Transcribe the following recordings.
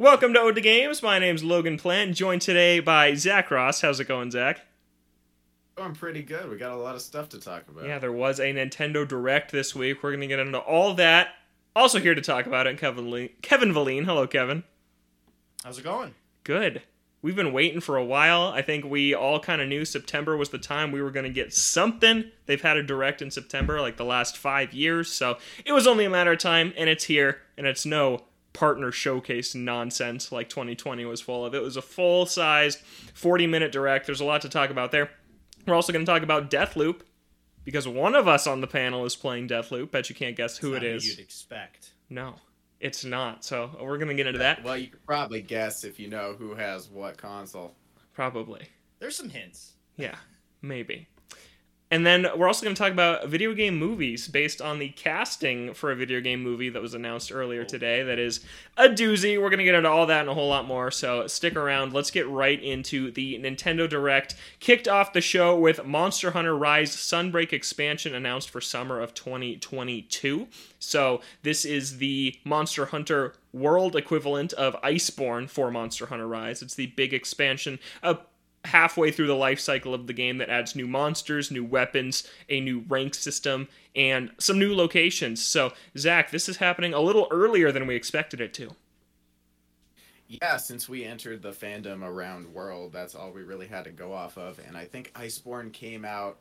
Welcome to Ode to Games. My name's Logan Plant, joined today by Zach Ross. How's it going, Zach? Going pretty good. We got a lot of stuff to talk about. Yeah, there was a Nintendo Direct this week. We're going to get into all that. Also here to talk about it, Kevin Le- Kevin Valine. Hello, Kevin. How's it going? Good. We've been waiting for a while. I think we all kind of knew September was the time we were going to get something. They've had a direct in September like the last five years, so it was only a matter of time, and it's here, and it's no partner showcase nonsense like 2020 was full of. It was a full sized 40 minute direct. There's a lot to talk about there. We're also going to talk about Deathloop because one of us on the panel is playing Deathloop. Bet you can't guess who It's it not is. You'd expect. No, it's not. So we're going to get into that. Well, you could probably guess if you know who has what console. Probably. There's some hints. Yeah, maybe. And then we're also going to talk about video game movies based on the casting for a video game movie that was announced earlier oh. today. That is a doozy. We're going to get into all that and a whole lot more. So stick around. Let's get right into the Nintendo Direct. Kicked off the show with Monster Hunter Rise Sunbreak expansion announced for summer of 2022. So this is the Monster Hunter world equivalent of Iceborne for Monster Hunter Rise. It's the big expansion, a halfway through the life cycle of the game that adds new monsters, new weapons, a new rank system, and some new locations. So, Zach, this is happening a little earlier than we expected it to. Yeah, since we entered the fandom around World, that's all we really had to go off of. And I think Iceborne came out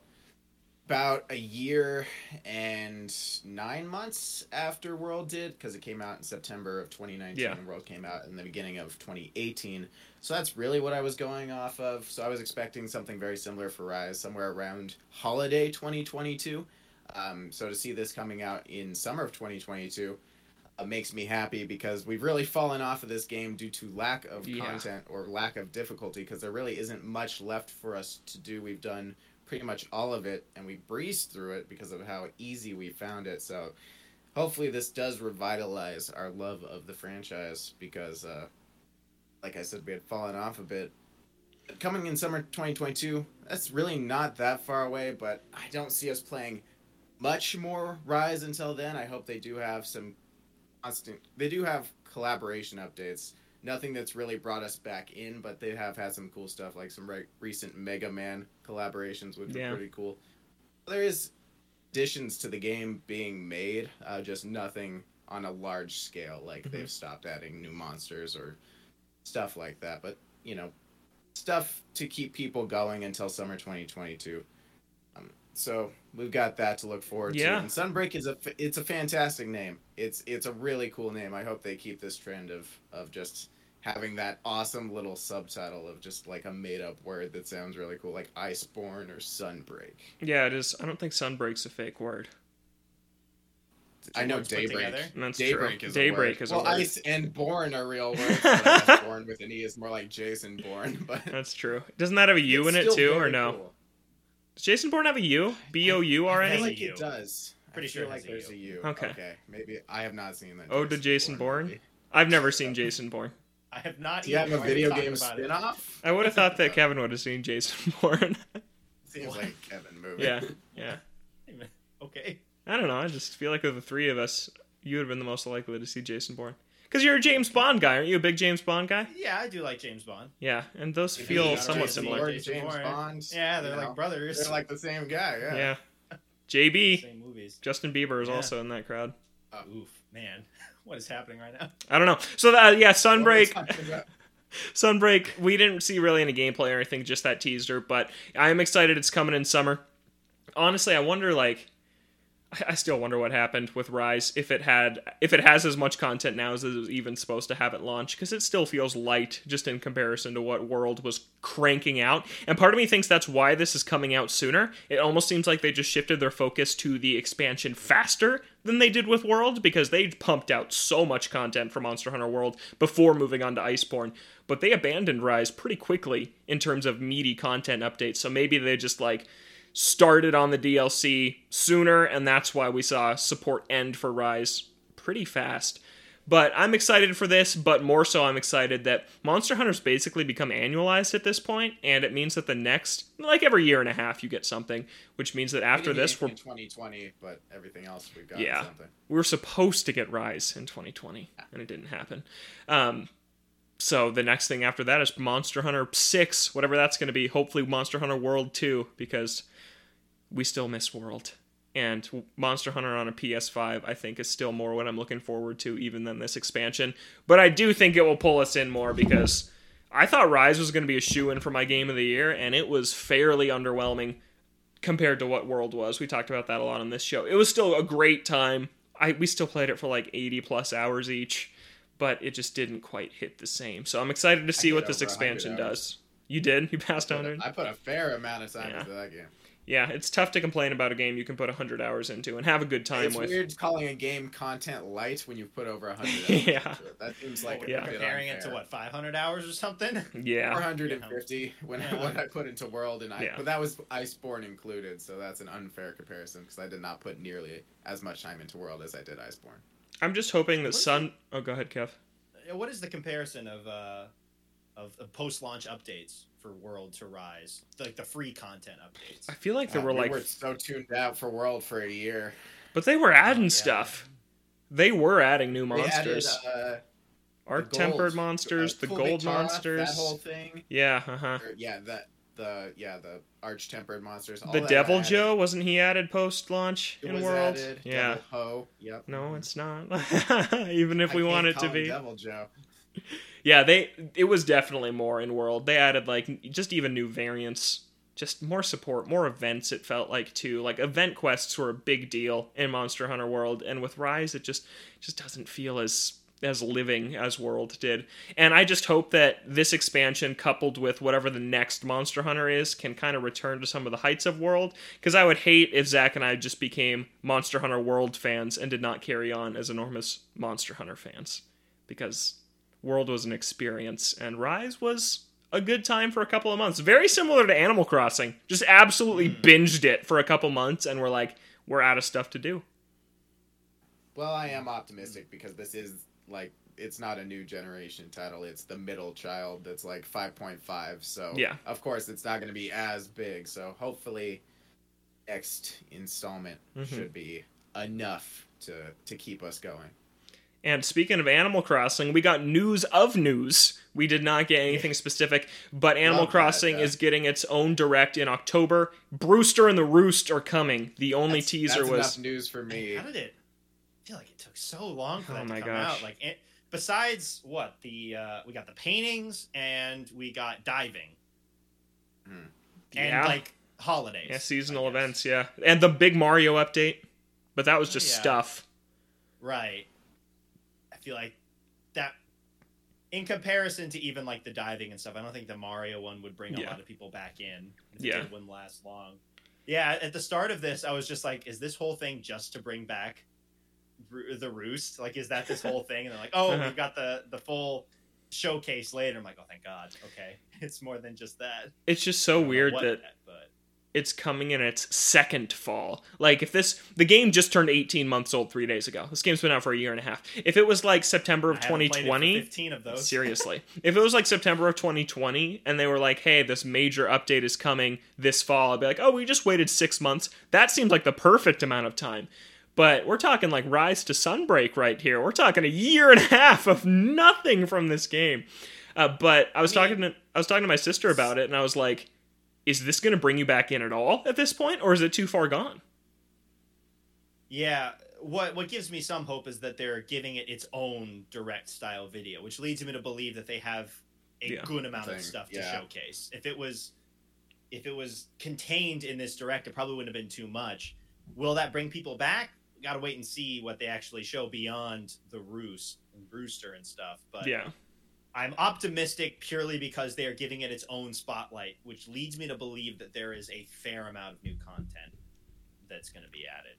about a year and nine months after World did, because it came out in September of 2019 Yeah. and World came out in the beginning of 2018. So that's really what I was going off of. So I was expecting something very similar for Rise, somewhere around holiday 2022. Um, so to see this coming out in summer of 2022 uh, makes me happy because we've really fallen off of this game due to lack of Yeah. content or lack of difficulty because there really isn't much left for us to do. We've done pretty much all of it and we breezed through it because of how easy we found it. So hopefully this does revitalize our love of the franchise because uh, like I said we had fallen off a bit. Coming in summer 2022, that's really not that far away, but I don't see us playing much more Rise until then. I hope they do have some constant. They do have collaboration updates. Nothing that's really brought us back in, but they have had some cool stuff like some re- recent Mega Man collaborations, which Yeah. are pretty cool. There is additions to the game being made, uh, just nothing on a large scale. Like Mhm. they've stopped adding new monsters or stuff like that. But you know, stuff to keep people going until summer 2022. Um, so we've got that to look forward Yeah. to. And Sunbreak is a it's a fantastic name. It's it's a really cool name. I hope they keep this trend of of just having that awesome little subtitle of just like a made up word that sounds really cool, like Iceborne or Sunbreak. Yeah, it is. I don't think Sunbreak's a fake word. I know words Daybreak. And that's Daybreak true. is Daybreak a word. is a well, word. Ice and Born are real words. But Born with an E is more like Jason Bourne. But That's true. Doesn't that have a U in it too, or no? cool. Does Jason Bourne have a U? B O U R I N feel E? a like it does. Pretty sure like there's a U. Okay. Okay. Maybe I have not seen that. Oh, did Jason Bourne? movie. I've never seen Jason Bourne. I have not. Do you have a video talked game about it. spin-off? I would have thought that Kevin would have seen Jason Bourne. Seems What? like Kevin movie. yeah, yeah. Okay. I don't know. I just feel like of the three of us, you would have been the most likely to see Jason Bourne. Because you're a James Bond guy, aren't you? A big James Bond guy? Yeah, I do like James Bond. Yeah, and those If feel got somewhat Jason similar. Bourne, Jason James Bourne. Bond. Yeah, they're you like know, brothers. They're like the same guy. Yeah. Yeah. JB, Same movies. Justin Bieber is Yeah. also in that crowd. Oof, man, what is happening right now? I don't know. So uh, yeah, What are we Sunbreak. talking about? Sunbreak, we didn't see really any gameplay or anything, just that teaser, but I am excited it's coming in summer. Honestly, I wonder like I- still wonder what happened with Rise if it had if it has as much content now as it was even supposed to have at launch because it still feels light just in comparison to what World was cranking out. And part of me thinks that's why this is coming out sooner. It almost seems like they just shifted their focus to the expansion faster than they did with World because they pumped out so much content for Monster Hunter World before moving on to Iceborne. But they abandoned Rise pretty quickly in terms of meaty content updates. So maybe they just like started on the DLC sooner, and that's why we saw support end for Rise pretty fast. But I'm excited for this, but more so, I'm excited that Monster Hunter's basically become annualized at this point, and it means that the next, like every year and a half, you get something, which means that after this, we're in 2020, but everything else we've got Yeah. something. we were supposed to get Rise in 2020, and it didn't happen. Um, so the next thing after that is Monster Hunter 6, whatever that's going to be. Hopefully, Monster Hunter World 2, because we still miss World. And Monster Hunter on a PS5, I think, is still more what I'm looking forward to, even than this expansion. But I do think it will pull us in more because I thought Rise was going to be a shoe in for my game of the year, and it was fairly underwhelming compared to what World was. We talked about that a lot on this show. It was still a great time. I we still played it for like 80 plus hours each, but it just didn't quite hit the same. So I'm excited to see what this expansion does. You did? You passed a- 100? I put a fair amount of time Yeah. into that game. Yeah, it's tough to complain about a game you can put 100 hours into and have a good time it's with. It's weird calling a game content light when you've put over 100 hours Yeah. into it. That seems like Like a Yeah. bit comparing it to what 500 hours or something. Yeah. 450 when Yeah. when I put into World and I Yeah. but that was Iceborne included, so that's an unfair comparison because I did not put nearly as much time into World as I did Iceborne. I'm just hoping that What's Sun. Oh, go ahead, Kev. Uh, What is the comparison of uh, of, of post-launch updates for World to Rise, like the free content updates? I feel like there God, were we like, were so tuned out for World for a year. but they were adding yeah. stuff. They were adding new We added, monsters. uh, Arc tempered monsters, uh, the gold Victara, monsters. That whole thing. Yeah, uh huh. Or, yeah, that the yeah the arch tempered monsters. all The that Devil added. Joe wasn't he added post launch in was World? added. Yeah. Devil Ho. Yep. No, it's not. Even if I we can't want it call to him be. Deviljho. Yeah, they it was definitely more in World. They added like just even new variants, just more support, more events it felt like too. Like event quests were a big deal in Monster Hunter World and with Rise it just just doesn't feel as as living as World did. And I just hope that this expansion coupled with whatever the next Monster Hunter is can kind of return to some of the heights of World because I would hate if Zach and I just became Monster Hunter World fans and did not carry on as enormous Monster Hunter fans because World was an experience, and Rise was a good time for a couple of months. Very similar to Animal Crossing. Just absolutely binged it for a couple months, and we're like, we're out of stuff to do. Well, I am optimistic because this is like it's not a new generation title. It's the middle child that's like 5.5. So Yeah. of course it's not going to be as big. So hopefully next installment Mhm. should be enough to to keep us going. And speaking of Animal Crossing, we got news of news. We did not get anything specific, but Animal Love that, Crossing yeah. is getting its own direct in October. Brewster and the Roost are coming. The only That's- teaser that's was enough news for me. How did it? I feel like it took so long for Oh that my to come gosh. out. Like, it, besides what the uh, we got the paintings and we got diving Hmm. and Yeah. like holidays. yeah, I seasonal guess. events, yeah. And the big Mario update. But that was just yeah. stuff. Right. Feel like that. In comparison to even like the diving and stuff, I don't think the Mario one would bring a Yeah. lot of people back in. If Yeah. It wouldn't last long. Yeah, at the start of this, I was just like, "Is this whole thing just to bring back the roost? Like, is that this whole thing?" And they're like, "Oh, Uh-huh. we've got the the full showcase later." I'm like, "Oh, thank God. Okay, it's more than just that." It's just so I don't know weird what that but it's coming in its second fall. Like if this the game just turned 18 months old 3 days ago. This game's been out for a year and a half. If it was like September of I haven't played it for 2020, fifteen of those. seriously. if it was like September of 2020 and they were like, "Hey, this major update is coming this fall." I'd be like, "Oh, we just waited 6 months." That seems like the perfect amount of time. But we're talking like Rise to Sunbreak right here. We're talking a year and a half of nothing from this game. Uh, but I was I mean- talking to I was talking to my sister about it, and I was like, "Is this going to bring you back in at all at this point, or is it too far gone?" Yeah, what what gives me some hope is that they're giving it its own direct style video, which leads me to believe that they have a Yeah. good amount of Thing, stuff to showcase. If it was if it was contained in this direct, it probably wouldn't have been too much. Will that bring people back? Got to wait and see what they actually show beyond the roost and Brewster and stuff. But yeah. I'm optimistic purely because they are giving it its own spotlight, which leads me to believe that there is a fair amount of new content that's going to be added.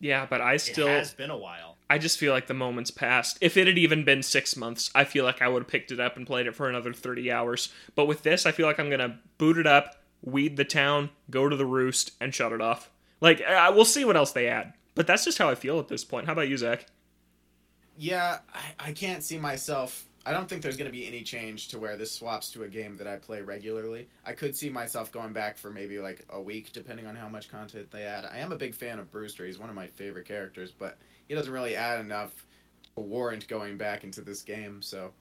Yeah, but I still it has been a while. I just feel like the moment's passed. If it had even been six months, I feel like I would have picked it up and played it for another 30 hours. But with this, I feel like I'm going to boot it up, weed the town, go to the roost, and shut it off. Like, I, we'll see what else they add. But that's just how I feel at this point. How about you, Zach? Yeah, I, I can't see myself. I don't think there's going to be any change to where this swaps to a game that I play regularly. I could see myself going back for maybe like a week, depending on how much content they add. I am a big fan of Brewster. He's one of my favorite characters, but he doesn't really add enough to warrant going back into this game. So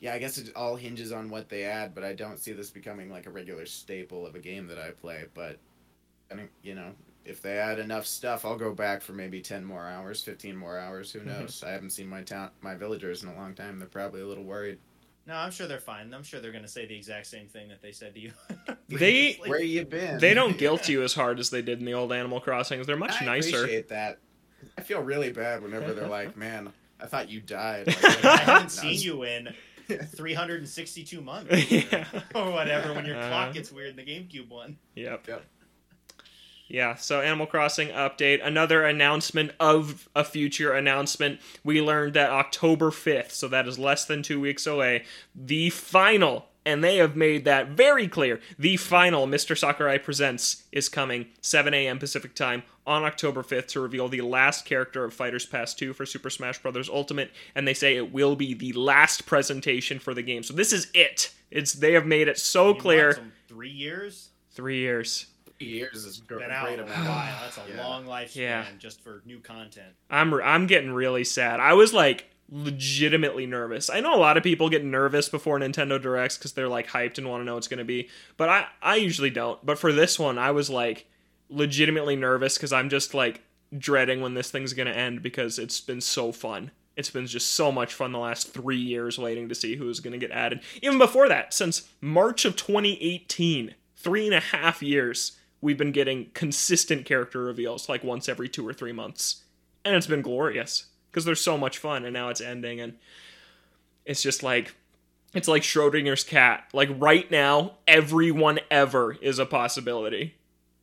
yeah, I guess it all hinges on what they add, but I don't see this becoming like a regular staple of a game that I play. But you know, if they add enough stuff, I'll go back for maybe ten more hours, fifteen more hours. Who knows? I haven't seen my town, my villagers in a long time. They're probably a little worried. No, I'm sure they're fine. I'm sure they're going to say the exact same thing that they said to you. They- Where you been? They don't guilt you as hard as they did in the old Animal Crossings. They're much I nicer. appreciate that. I feel really bad whenever they're like, "Man, I thought you died." Like, I haven't seen you in 362 months yeah. or whatever when your Uh, clock gets weird in the GameCube one. Yep. Yep. Yeah, so Animal Crossing update. Another announcement of a future announcement. We learned that October 5th, so that is less than two weeks away, the final, and they have made that very clear, the final Mr. Sakurai Presents is coming 7 a.m. Pacific time on October 5th to reveal the last character of Fighters Pass 2 for Super Smash Bros. Ultimate, and they say it will be the last presentation for the game. So this is it. It's they have made it so mean, clear. three years? Three years. Three years is a Been great out a amount. while. That's a Yeah. long lifespan Yeah. just for new content. I'm I'm getting really sad. I was like legitimately nervous. I know a lot of people get nervous before Nintendo Directs because they're like hyped and want to know what's going to be, but I I usually don't. But for this one, I was like legitimately nervous because I'm just like dreading when this thing's going to end because it's been so fun. It's been just so much fun the last three years waiting to see who's going to get added. Even before that, since March of 2018, three and a half years, we've been getting consistent character reveals like once every two or three months. And it's been glorious because they're so much fun and now it's ending and it's just like it's like Schrodinger's cat. Like right now everyone ever is a possibility.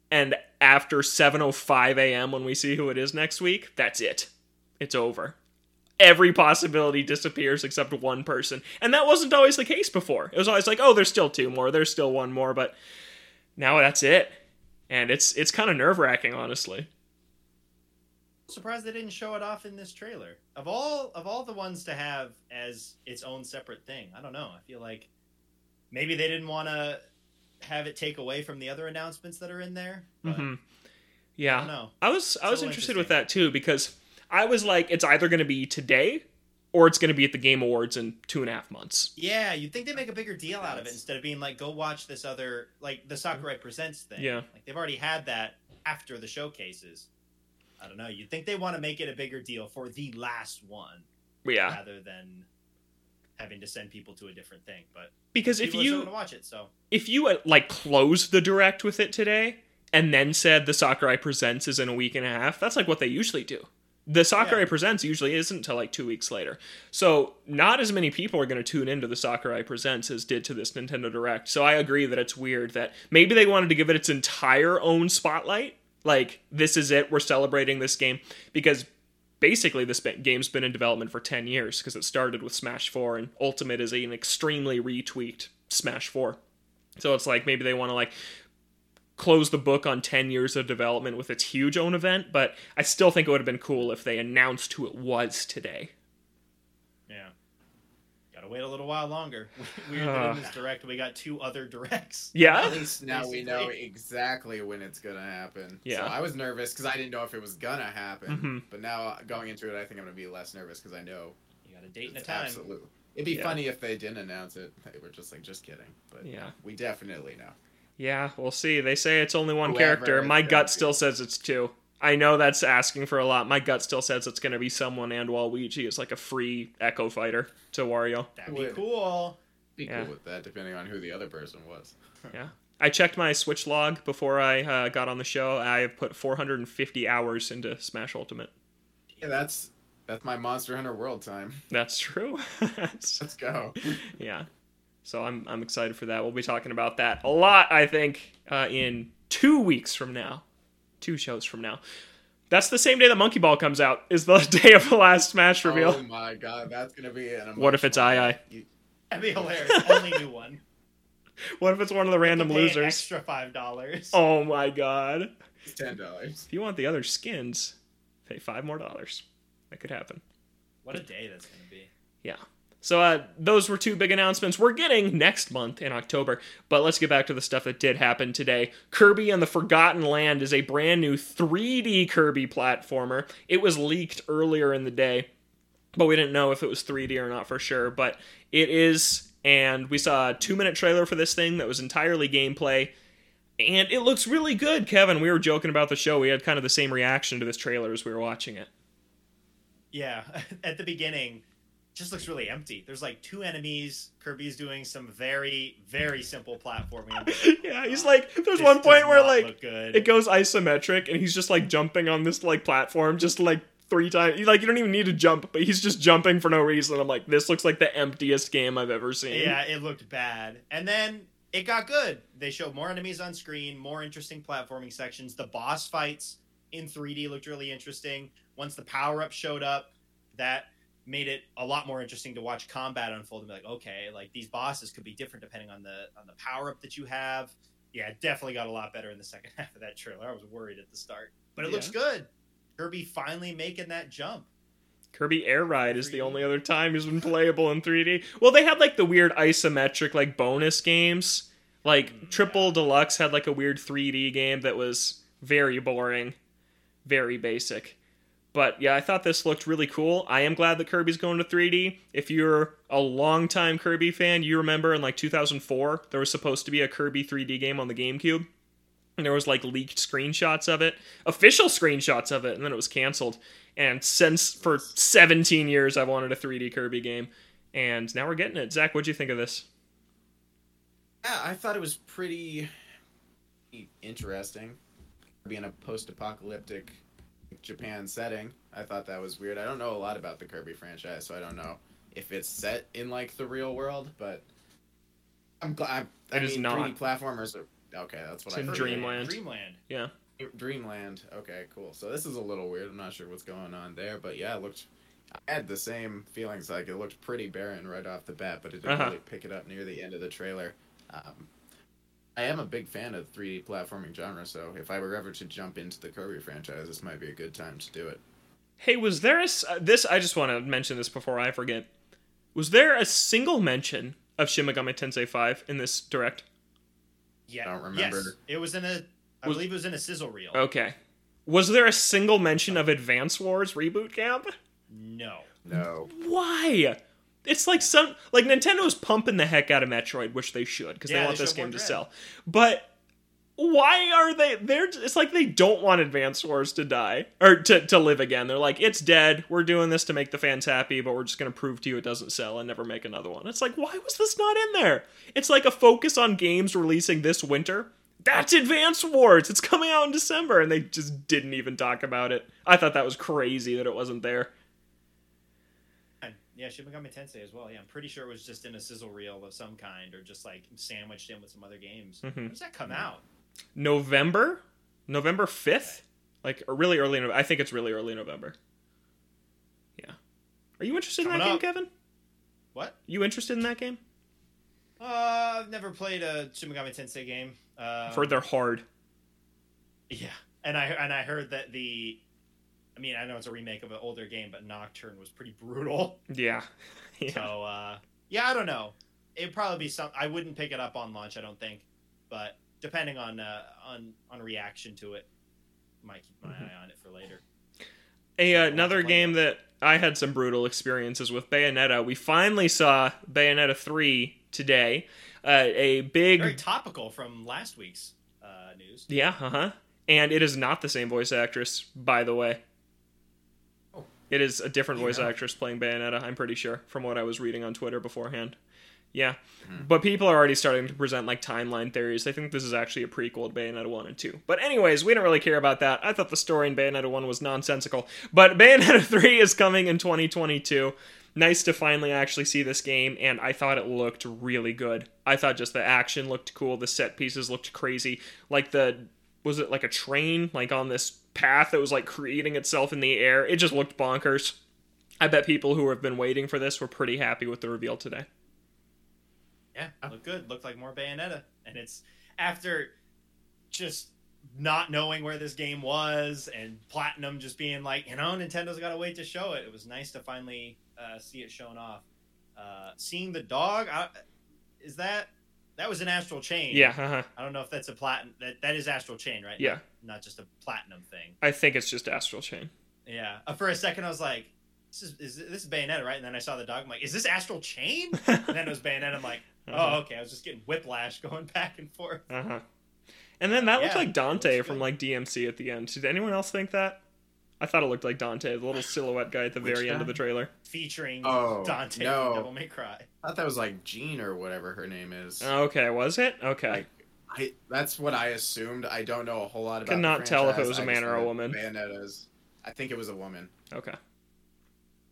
And after 7:05 a.m. when we see who it is next week that's it. It's over. Every possibility disappears except one person. And that wasn't always the case before. It was always like oh there's still two more there's still one more but now that's it and it's it's kind of nerve-wracking honestly Surprised they didn't show it off in this trailer. Of all of all the ones to have as its own separate thing, I don't know. I feel like maybe they didn't want to have it take away from the other announcements that are in there. Hmm I yeah don't know. I was I was So interested with that too because I was like, it's either going to be today or it's going to be at the Game Awards in two and a half months. Yeah, you'd think they make a bigger deal out of it instead of being like, go watch this other like the Sakurai Presents thing. Yeah. like they've already had that after the showcases. I don't know. You'd think they want to make it a bigger deal for the last one yeah, rather than having to send people to a different thing. But because if people are still you gonna watch it, so if you uh, like closed the direct with it today and then said the Sakurai Presents is in a week and a half, that's like what they usually do. The Sakurai Yeah. Presents usually isn't until like two weeks later. So not as many people are going to tune into the Sakurai Presents as did to this Nintendo Direct. So I agree that it's weird that maybe they wanted to give it its entire own spotlight. Like, this is it, we're celebrating this game. Because basically this game's been in development for 10 years because it started with Smash 4 and Ultimate is an extremely retweaked Smash 4. So it's like maybe they want to like close the book on 10 years of development with its huge own event, but I still think it would have been cool if they announced who it was today. yeah. Gotta wait a little while longer. Weird that in this direct we got two other directs. Yeah? At least now we know exactly when it's gonna happen. Yeah. So I was nervous because I didn't know if it was gonna happen. Mhm. But now uh, going into it, I think I'm gonna be less nervous because I know You got a date and a time. absolutely. It'd be Yeah. funny if they didn't announce it. They were just like, just kidding. But Yeah. we definitely know. Yeah, we'll see. They say it's only one Whoever character. My gut be. still says it's two. I know that's asking for a lot. My gut still says it's going to be someone and Waluigi is like a free Echo Fighter to Wario. That'd be cool. Be Yeah. cool with that, depending on who the other person was. Yeah. I checked my Switch log before I uh, got on the show. I have put 450 hours into Smash Ultimate. Yeah, that's that's my Monster Hunter World time. That's true. That's- Let's go. yeah. So I'm I'm excited for that. We'll be talking about that a lot. I think uh, in two weeks from now, two shows from now. That's the same day that Monkey Ball comes out. Is the day of the last Smash reveal. Oh my god, that's gonna be an. What if it's emotional- II? You- That'd be hilarious. Only new one. What if it's one of the random Pay an losers? Extra five dollars. Oh my god! It's ten dollars. If you want the other skins, pay five more dollars. That could happen. What a day that's gonna be. Yeah. So uh, those were two big announcements we're getting next month in October. But let's get back to the stuff that did happen today. Kirby and the Forgotten Land is a brand new 3D Kirby platformer. It was leaked earlier in the day, but we didn't know if it was 3D or not for sure. But it is, and we saw a two minute trailer for this thing that was entirely gameplay. And it looks really good, Kevin. We were joking about the show. We had kind of the same reaction to this trailer as we were watching it. Yeah, at the beginning, just looks really empty. There's like two enemies. Kirby's doing some very, very simple platforming. yeah, he's like, there's This one point where like good. it goes isometric, and he's just like jumping on this like platform, just like three times. Like you don't even need to jump, but he's just jumping for no reason. I'm like, this looks like the emptiest game I've ever seen. Yeah, it looked bad. And then it got good. They showed more enemies on screen, more interesting platforming sections. The boss fights in 3D looked really interesting. Once the power up showed up, that made it a lot more interesting to watch combat unfold and be like, okay, like these bosses could be different depending on the on the power up that you have. Yeah, it definitely got a lot better in the second half of that trailer. I was worried at the start. But it Yeah. looks good. Kirby finally making that jump. Kirby Air Ride is the 3D. only other time he's been playable in 3D. Well, they had like the weird isometric like bonus games. Like mm, Triple Deluxe had like a weird 3D game that was very boring, very basic. But yeah, I thought this looked really cool. I am glad that Kirby's going to 3D. If you're a longtime Kirby fan, you remember in like 2004 there was supposed to be a Kirby 3D game on the GameCube. And there was like leaked screenshots of it, official screenshots of it, and then it was canceled. And since for 17 years, I've wanted a 3D Kirby game, and now we're getting it. Zach, what'd you think of this? Yeah, I thought it was pretty interesting. Being a post-apocalyptic Japan setting, I thought that was weird. I don't know a lot about the Kirby franchise, so I don't know if it's set in like the real world. But I'm glad. I It is mean, not. 3D platformers are okay. That's what It's I in heard. Dreamland. Dreamland. Yeah. Dreamland. Okay, cool. So this is a little weird. I'm not sure what's going on there, but yeah, it looked. I had the same feelings. Like it looked pretty barren right off the bat, but it didn't Uh-huh. really pick it up near the end of the trailer. Um, I am a big fan of 3D platforming genre, so if I were ever to jump into the Kirby franchise, this might be a good time to do it. Hey, was there a s- uh, this? I just want to mention this before I forget. Was there a single mention of Shin Megami Tensei 5 in this direct? Yeah. I don't remember. Yes, it was in a. I Was- believe it was in a sizzle reel. Okay. Was there a single mention of Advance Wars Reboot Camp? No. No. Why? It's like some like Nintendo's pumping the heck out of Metroid, which they should because Yeah, they they want this game to Dread. sell. But why are they? They're it's like they don't want Advance Wars to die or to to live again. They're like it's dead. We're doing this to make the fans happy, but we're just gonna prove to you it doesn't sell and never make another one. It's like why was this not in there? It's like a focus on games releasing this winter. That's Advance Wars. It's coming out in December, and they just didn't even talk about it. I thought that was crazy that it wasn't there. Yeah, Shin Megami Tensei as well. Yeah, I'm pretty sure it was just in a sizzle reel of some kind, or just like sandwiched in with some other games. Mhm. When does that come out? November, November fifth, like really early. No- I think it's really early November. Yeah. Are you interested in that Coming game. Kevin? What? You interested in that game? Uh, I've never played a Shin Megami Tensei game. Uh, I've heard they're hard. Yeah, and I and I heard that the, I mean, I know it's a remake of an older game, but Nocturne was pretty brutal. Yeah. yeah. So uh, yeah, I don't know. It'd probably be some. I wouldn't pick it up on launch. I don't think, but depending on uh, on on reaction to it, might keep my Mhm. eye on it for later. A uh, another game that I had some brutal experiences with Bayonetta. We finally saw Bayonetta three today. Uh, a big Very topical from last week's uh, news. Yeah, uh huh. And it is not the same voice actress, by the way. It is a different You voice know. actress playing Bayonetta, I'm pretty sure, from what I was reading on Twitter beforehand. Yeah. Hmm. But people are already starting to present like timeline theories. They think this is actually a prequel to Bayonetta 1 and 2. But anyways, we don't really care about that. I thought the story in Bayonetta 1 was nonsensical. But Bayonetta 3 is coming in 2022. Nice to finally actually see this game, and I thought it looked really good. I thought just the action looked cool, the set pieces looked crazy. Like the was it like a train like on this path that was like creating itself in the air? It just looked bonkers. I bet people who have been waiting for this were pretty happy with the reveal today. Yeah, looked good. Looked like more Bayonetta, and it's after just not knowing where this game was, and Platinum just being like, you know, Nintendo's got to wait to show it. It was nice to finally uh, see it shown off. Uh, seeing the dog, I, is that that was an Astral Chain? Yeah, uh-huh. I don't know if that's a platinum. That that is Astral Chain, right? Yeah. not, not just a platinum thing. I think it's just Astral Chain. Yeah. Uh, for a second, I was like, this is, is this is Bayonetta, right? And then I saw the dog. I'm like, is this Astral Chain? and then it was Bayonetta. I'm like, oh, Uh-huh. okay. I was just getting whiplash going back and forth. Uh huh. And then that looked like Dante from like DMC at the end. Did anyone else think that? I thought it looked like Dante, the little silhouette guy at the Which very end of the trailer. Featuring Oh, Dante no. from Devil May Cry. I thought that was like Jeanne or whatever her name is. Okay, was it? Okay. I, that's what I assumed. I don't know a whole lot about. Could the not tell if it was a man or a woman. Bayonetta's. I think it was a woman. Okay.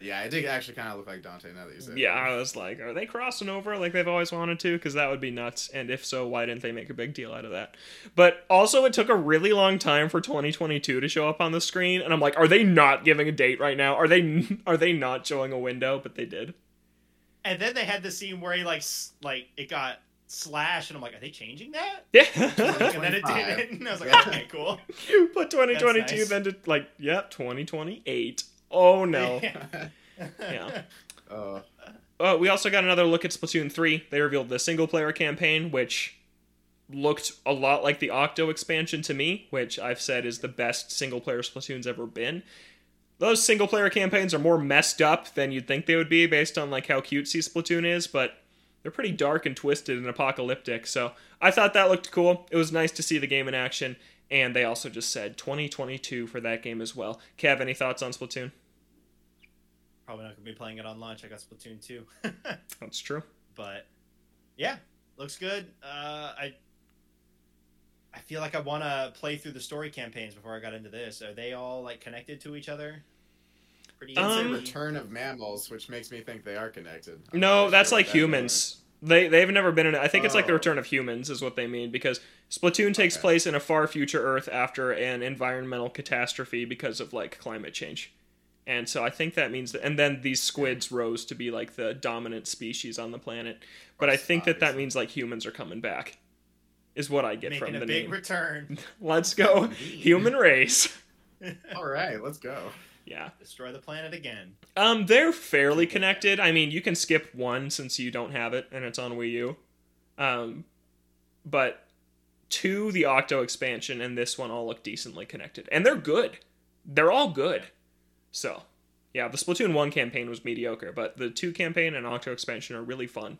Yeah, it did actually kind of look like Dante now that you said. it. Yeah, I was like, are they crossing over like they've always wanted to? Because that would be nuts. And if so, why didn't they make a big deal out of that? But also, it took a really long time for 2022 to show up on the screen, and I'm like, are they not giving a date right now? Are they are they not showing a window? But they did. And then they had the scene where he like like it got slashed, and I'm like, are they changing that? Yeah. And then it 25. did, and I was like, okay, cool. You Put 2022 That's nice. then to like, yep, 2028. Oh no. Yeah. Oh, Uh, we also got another look at Splatoon 3. They revealed the single player campaign, which looked a lot like the Octo expansion to me, which I've said is the best single player Splatoon's ever been. Those single player campaigns are more messed up than you'd think they would be based on like how cutesy Splatoon is, but they're pretty dark and twisted and apocalyptic. So I thought that looked cool. It was nice to see the game in action, and they also just said 2022 for that game as well. Kev, any thoughts on Splatoon? Probably not gonna be playing it on launch. I got Splatoon 2. That's true. but yeah, looks good. Uh, I I feel like I want to play through the story campaigns before I got into this. Are they all like connected to each other? Pretty it's Um, a? Return of Mammals, which makes me think they are connected. I'm No, that's sure like that humans. They they've never been in. it. I think it's like the Oh. return of humans is what they mean because Splatoon takes Okay. place in a far future Earth after an environmental catastrophe because of like climate change, and so I think that means that. And then these squids rose to be like the dominant species on the planet. But I course, think that that means like humans are coming back, is what I get making from the a the big name. return. Let's go, human race. All right, let's go. Yeah. Destroy the planet again. Um, they're fairly connected. I mean, you can skip one since you don't have it and it's on Wii U. Um, but two, the Octo expansion, and this one all look decently connected, and they're good. They're all good. So, yeah, the Splatoon one campaign was mediocre, but the two campaign and Octo expansion are really fun.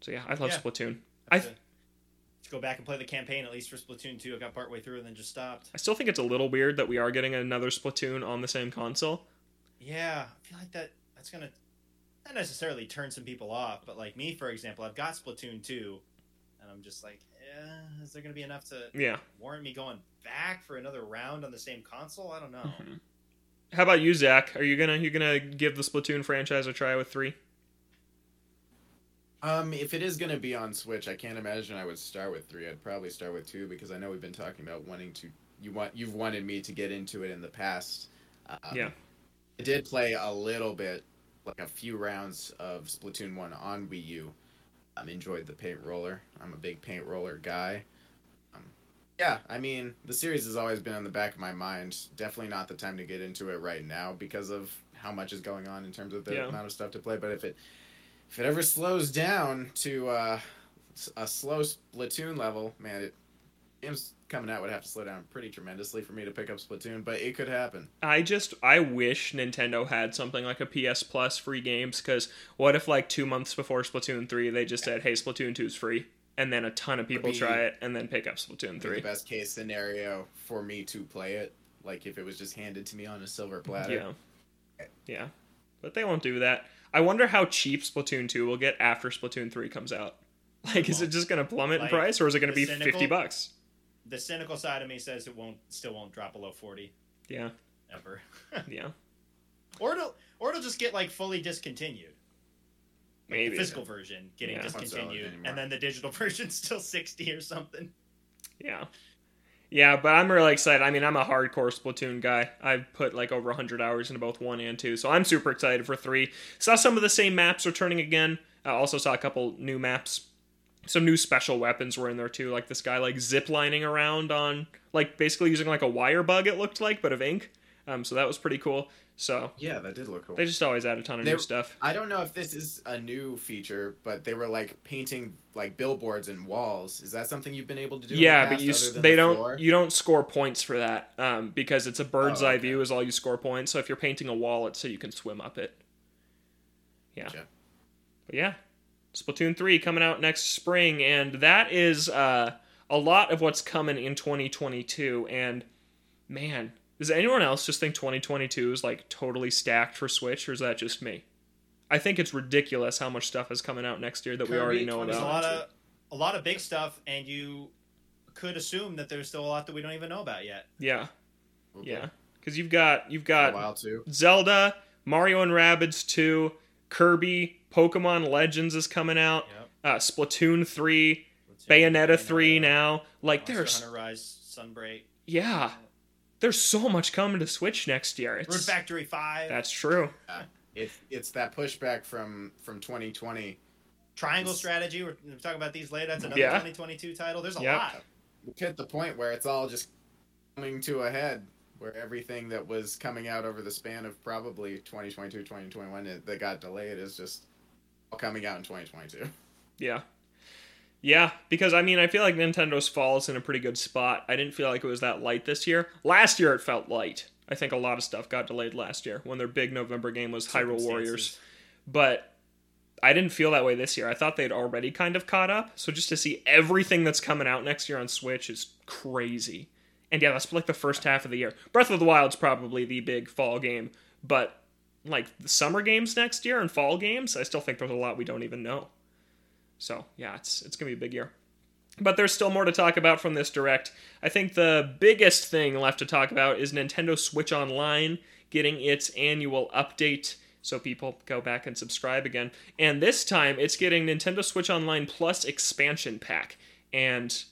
So yeah, I love Yeah. Splatoon. I I have to, to go back and play the campaign at least for Splatoon 2. I got partway through and then just stopped. I still think it's a little weird that we are getting another Splatoon on the same console. Yeah, I feel like that that's gonna not necessarily turn some people off, but like me, for example, I've got Splatoon 2, and I'm just like, eh, is there gonna be enough to Yeah. warrant me going back for another round on the same console? I don't know. Mhm. How about you, Zach? Are you gonna you gonna give the Splatoon franchise a try with three? Um, if it is gonna be on Switch, I can't imagine I would start with three. I'd probably start with two because I know we've been talking about wanting to. You want you've wanted me to get into it in the past. Um, Yeah. I did play a little bit, like a few rounds of Splatoon one on Wii U. Um, enjoyed the paint roller. I'm a big paint roller guy. Yeah, I mean the series has always been on the back of my mind. Definitely not the time to get into it right now because of how much is going on in terms of the Yeah. amount of stuff to play. But if it if it ever slows down to uh, a slow Splatoon level, man, it games coming out would have to slow down pretty tremendously for me to pick up Splatoon. But it could happen. I just I wish Nintendo had something like a PS Plus free games because what if like two months before Splatoon three they just said hey Splatoon two is free and then a ton of people be- try it and then pick up Splatoon be the three. best case scenario for me to play it. Like if it was just handed to me on a silver platter. Yeah, yeah, but they won't do that. I wonder how cheap Splatoon two will get after Splatoon three comes out. Like, is it just gonna plummet in price or is it gonna be cynical- fifty bucks? The cynical side of me says it won't, still won't drop below 40 Yeah, ever, yeah, or it'll, or it'll just get like fully discontinued. Maybe. The physical version getting Yeah. Discontinued, and then the digital version's still 60 or something. Yeah. Yeah, but I'm really excited. I mean, I'm a hardcore Splatoon guy. I've put like over 100 hours into both 1 and 2, so I'm super excited for 3. Saw some of the same maps returning again. I also saw a couple new maps. Some new special weapons were in there too, like this guy like ziplining around on like basically using like a wire bug it looked like, but of ink. Um, so that was pretty cool. So Yeah, that did look cool. they just always add a ton of They- new stuff. I don't know if this is a new feature, but they were like painting like billboards and walls. Is that something you've been able to do? in the Yeah, past but you they the don't floor? you don't score points for that um, because it's a bird's Oh, eye view is all you score points. So if you're painting a wall, it's so you can swim up it. Yeah, Gotcha. but yeah, Splatoon three coming out next spring, and that is uh, a lot of what's coming in 2022. And man, does anyone else just think 2022 is like totally stacked for Switch, or is that just me? I think it's ridiculous how much stuff is coming out next year that we already know 20 There's a about. lot of a lot of big stuff, and you could assume that there's still a lot that we don't even know about yet. Yeah, Okay. yeah, because you've got you've got a while too. Zelda, Mario and Rabbids 2, Kirby, Pokemon Legends is coming out, Yep. uh, Splatoon 3, Let's see. Bayonetta 3 now. Like Monster there's Hunter Rise, Sunbreak, yeah, there's so much coming to Switch next year. Root It's Factory Five, that's true. It's it's that pushback from from 2020. Triangle Strategy. We're, we're talking about these later. That's another Yeah. 2022 title. There's a Yep. lot. We hit the point where it's all just coming to a head. Where everything that was coming out over the span of probably 2022, 2021 it- that got delayed is just all coming out in 2022. Yeah. Yeah, because I mean, I feel like Nintendo's fall is in a pretty good spot. I didn't feel like it was that light this year. Last year it felt light. I think a lot of stuff got delayed last year when their big November game was Hyrule Warriors. But I didn't feel that way this year. I thought they'd already kind of caught up. So just to see everything that's coming out next year on Switch is crazy. And yeah, that's like the first half of the year. Breath of the Wild's probably the big fall game, but like the summer games next year and fall games, I still think there's a lot we don't even know. So yeah, it's it's gonna be a big year. But there's still more to talk about from this direct. I think the biggest thing left to talk about is Nintendo Switch Online getting its annual update. So people go back and subscribe again. And this time it's getting Nintendo Switch Online Plus expansion pack. And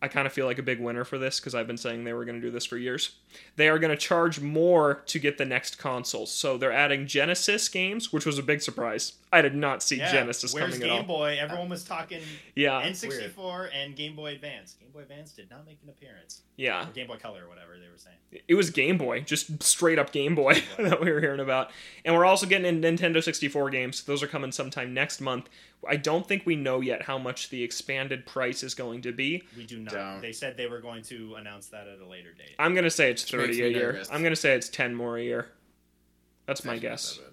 I kind of feel like a big winner for this because I've been saying they were going to do this for years. They are going to charge more to get the next consoles. So they're adding Genesis games, which was a big surprise. I did not see Yeah. Genesis Where's coming Game at all. Boy? Everyone was talking Yeah, N64 and Game Boy Advance. Game Boy Advance did not make an appearance. yeah. Or Game Boy Color or whatever they were saying. It was Game Boy, just straight up Game Boy that we were hearing about. And we're also getting in Nintendo 64 games. Those are coming sometime next month. I don't think we know yet how much the expanded price is going to be. We do not. Don't. They said they were going to announce that at a later date. I'm going to say it's Which 30 a year. nervous. I'm going to say it's 10 more a year. That's my guess. that.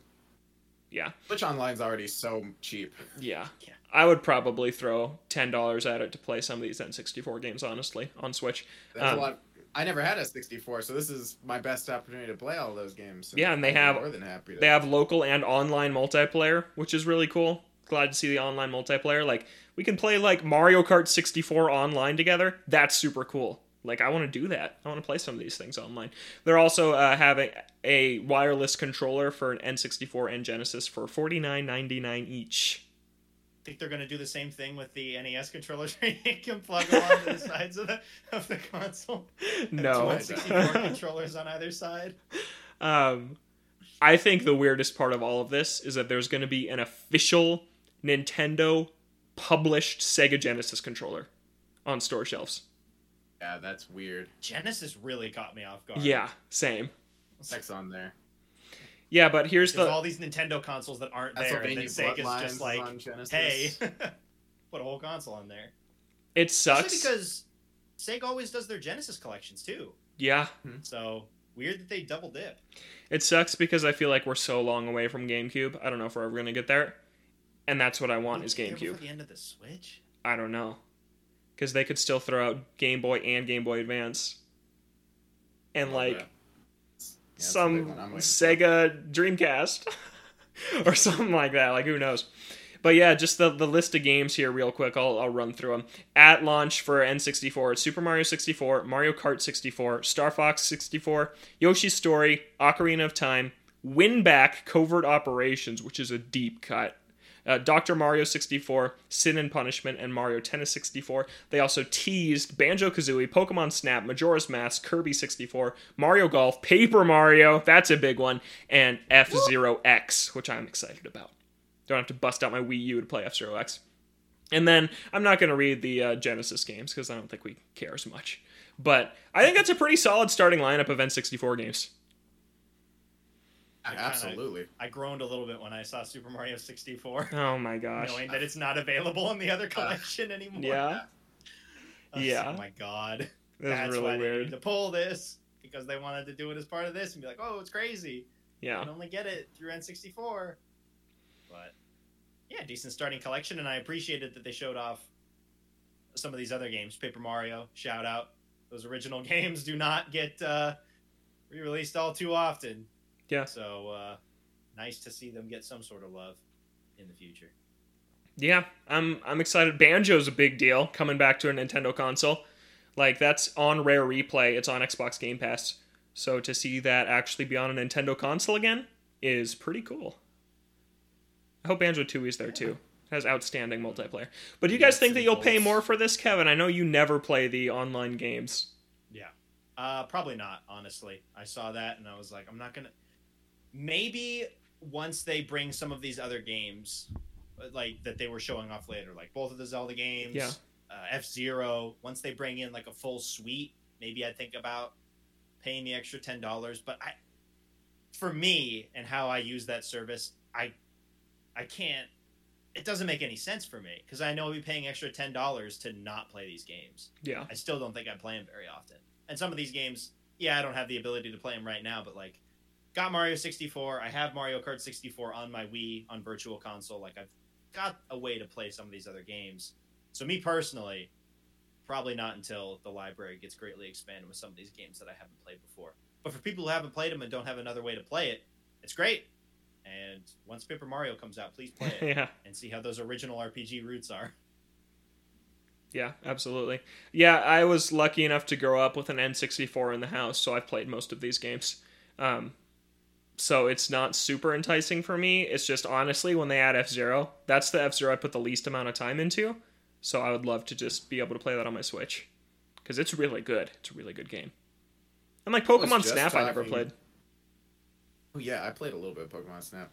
Yeah. Switch Online's already so cheap. Yeah. Yeah. I would probably throw $10 at it to play some of these N64 games, honestly, on Switch. That's Um, a lot. I never had a 64, so this is my best opportunity to play all those games. Yeah, and they I'd be have- more than happy. To, They have local and online multiplayer, which is really cool. Glad to see the online multiplayer. Like we can play like Mario Kart 64 online together. That's super cool. Like I want to do that. I want to play some of these things online. They're also uh, having a wireless controller for an N64 and Genesis for forty nine ninety nine each. I think they're going to do the same thing with the NES controllers. where you can plug them onto the sides of the of the console. No. two 64 controllers on either side. Um, I think the weirdest part of all of this is that there's going to be an official Nintendo published Sega Genesis controller on store shelves. Yeah, that's weird. Genesis really caught me off guard. Yeah, same. Sex on there. Yeah, but here's There's the all these Nintendo consoles that aren't there, and then Castlevania Sega's just like, hey, put a whole console on there. it Especially sucks. because Sega always does their Genesis collections too. yeah, hmm. So weird that they double dip. it sucks because I feel like we're so long away from GameCube. I don't know if we're ever gonna get there, and that's what I want is GameCube. the end of the Switch. I don't know, because they could still throw out Game Boy and Game Boy Advance, and Oh, like yeah. Yeah, that's the big some one I'm waiting for. Sega Dreamcast or something like that. Like who knows? But yeah, just the, the list of games here, real quick. I'll, I'll run through them. At launch for N64, it's Super Mario 64, Mario Kart 64, Star Fox 64, Yoshi's Story, Ocarina of Time, Winback Covert Operations, which is a deep cut. Uh, Dr. Mario 64, Sin and Punishment, and Mario Tennis 64. They also teased Banjo Kazooie, Pokemon Snap, Majora's Mask, Kirby 64, Mario Golf, Paper Mario, that's a big one, and F Zero X, which I'm excited about. Don't have to bust out my Wii U to play F Zero X. And then I'm not going to read the uh, Genesis games because I don't think we care as much. But I think that's a pretty solid starting lineup of N64 games. Kinda- Absolutely. I groaned a little bit when I saw Super Mario 64, Oh my gosh. knowing that it's not available in the other collection anymore. Yeah. I Yeah. oh my god. That's That's why really they needed weird. to pull this because they wanted to do it as part of this and be like, oh, it's crazy. Yeah. You Yeah. can only get it through N64. But yeah, decent starting collection, and I appreciated that they showed off some of these other games. Paper Mario, shout out. Those original games do not get uh, re-released all too often. Yeah. So uh, nice to see them get some sort of love in the future. Yeah, I'm I'm excited. Banjo's a big deal coming back to a Nintendo console. Like that's on rare replay. It's on Xbox Game Pass. So to see that actually be on a Nintendo console again is pretty cool. I hope Banjo 2 is there too. It has outstanding multiplayer. But do you guys think that you'll pay more for this, Kevin? I know you never play the online games. Yeah. Uh, probably not, honestly. I saw that and I was like, I'm not gonna. Maybe once they bring some of these other games, like that they were showing off later, like both of the Zelda games, Yeah. uh, F Zero. Once they bring in like a full suite, maybe I'd think about paying the extra ten dollars. But I, for me and how I use that service, I, I can't. It doesn't make any sense for me because I know I'll be paying extra ten dollars to not play these games. Yeah. I still don't think I play them very often. And some of these games, yeah, I don't have the ability to play them right now, but like, got Mario 64. I have Mario Kart 64 on my Wii on Virtual Console. Like, I've got a way to play some of these other games. So, me personally, probably not until the library gets greatly expanded with some of these games that I haven't played before. But for people who haven't played them and don't have another way to play it, it's great. And once Paper Mario comes out, please play it yeah. and see how those original RPG roots are. Yeah, absolutely. Yeah, I was lucky enough to grow up with an N64 in the house, so I've played most of these games. Um, so it's not super enticing for me. It's just honestly, when they add F Zero, that's the F Zero I put the least amount of time into. So I would love to just be able to play that on my Switch because it's really good. It's a really good game. And like Pokemon just Snap, I never played. Oh yeah, I played a little bit of Pokemon Snap.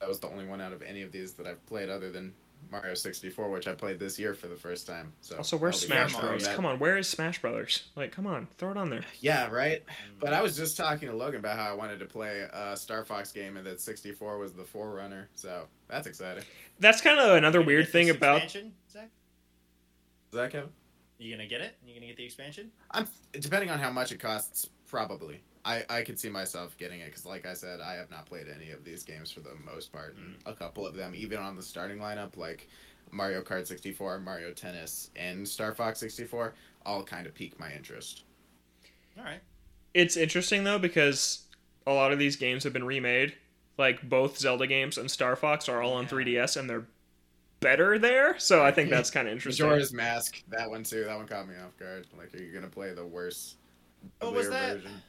That was the only one out of any of these that I've played other than Mario 64, which I played this year for the first time. So oh, Also, where's Smash throwing Brothers? Come on, where is Smash Brothers? Like, come on, throw it on there. Yeah, right. Hmm. But I was just talking to Logan about how I wanted to play a Star Fox game and that 64 was the forerunner. So that's exciting. That's kind of another weird thing this about expansion, Zach? Is that Kevin? You gonna get it? You gonna get the expansion? I'm depending on how much it costs. Probably, I I could see myself getting it because, like I said, I have not played any of these games for the most part, and mm. a couple of them, even on the starting lineup, like Mario Kart 64, Mario Tennis, and Star Fox 64, all kind of pique my interest. All right. it's interesting though because a lot of these games have been remade. Like both Zelda games and Star Fox are all on 3DS and they're better there. So I think that's kind of interesting. Majora's Mask, that one too. That one caught me off guard. Like, are you gonna play the worse? Oh, was that- version?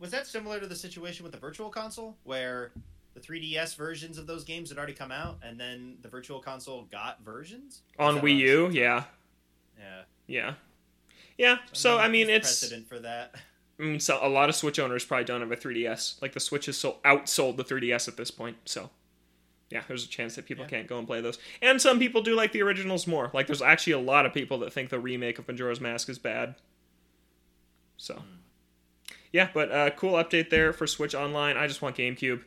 Was that similar to the situation with the Virtual Console, where the 3DS versions of those games had already come out, and then the Virtual Console got versions on Wii U, yeah, Yeah. yeah, yeah. So I mean, it's precedent for that. I mean, mm, so a lot of Switch owners probably don't have a 3DS. Like the Switch has so outsold the 3DS at this point. So yeah, there's a chance that people Yeah. can't go and play those. And some people do like the originals more. Like there's actually a lot of people that think the remake of Majora's Mask is bad. So hmm. Yeah, but uh, cool update there for Switch Online. I just want GameCube.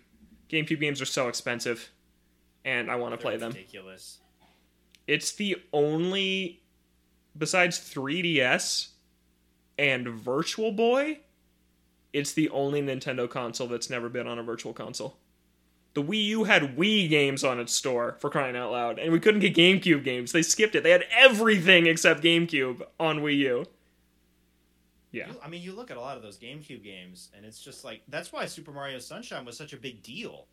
GameCube games are so expensive, and I want to play them. Ridiculous. It's the only, besides 3DS and Virtual Boy, it's the only Nintendo console that's never been on a virtual console. The Wii U had Wii games on its store for crying out loud, and we couldn't get GameCube games. They skipped it. They had everything except GameCube on Wii U. Yeah. You- I mean, you look at a lot of those GameCube games, and it's just like that's why Super Mario Sunshine was such a big deal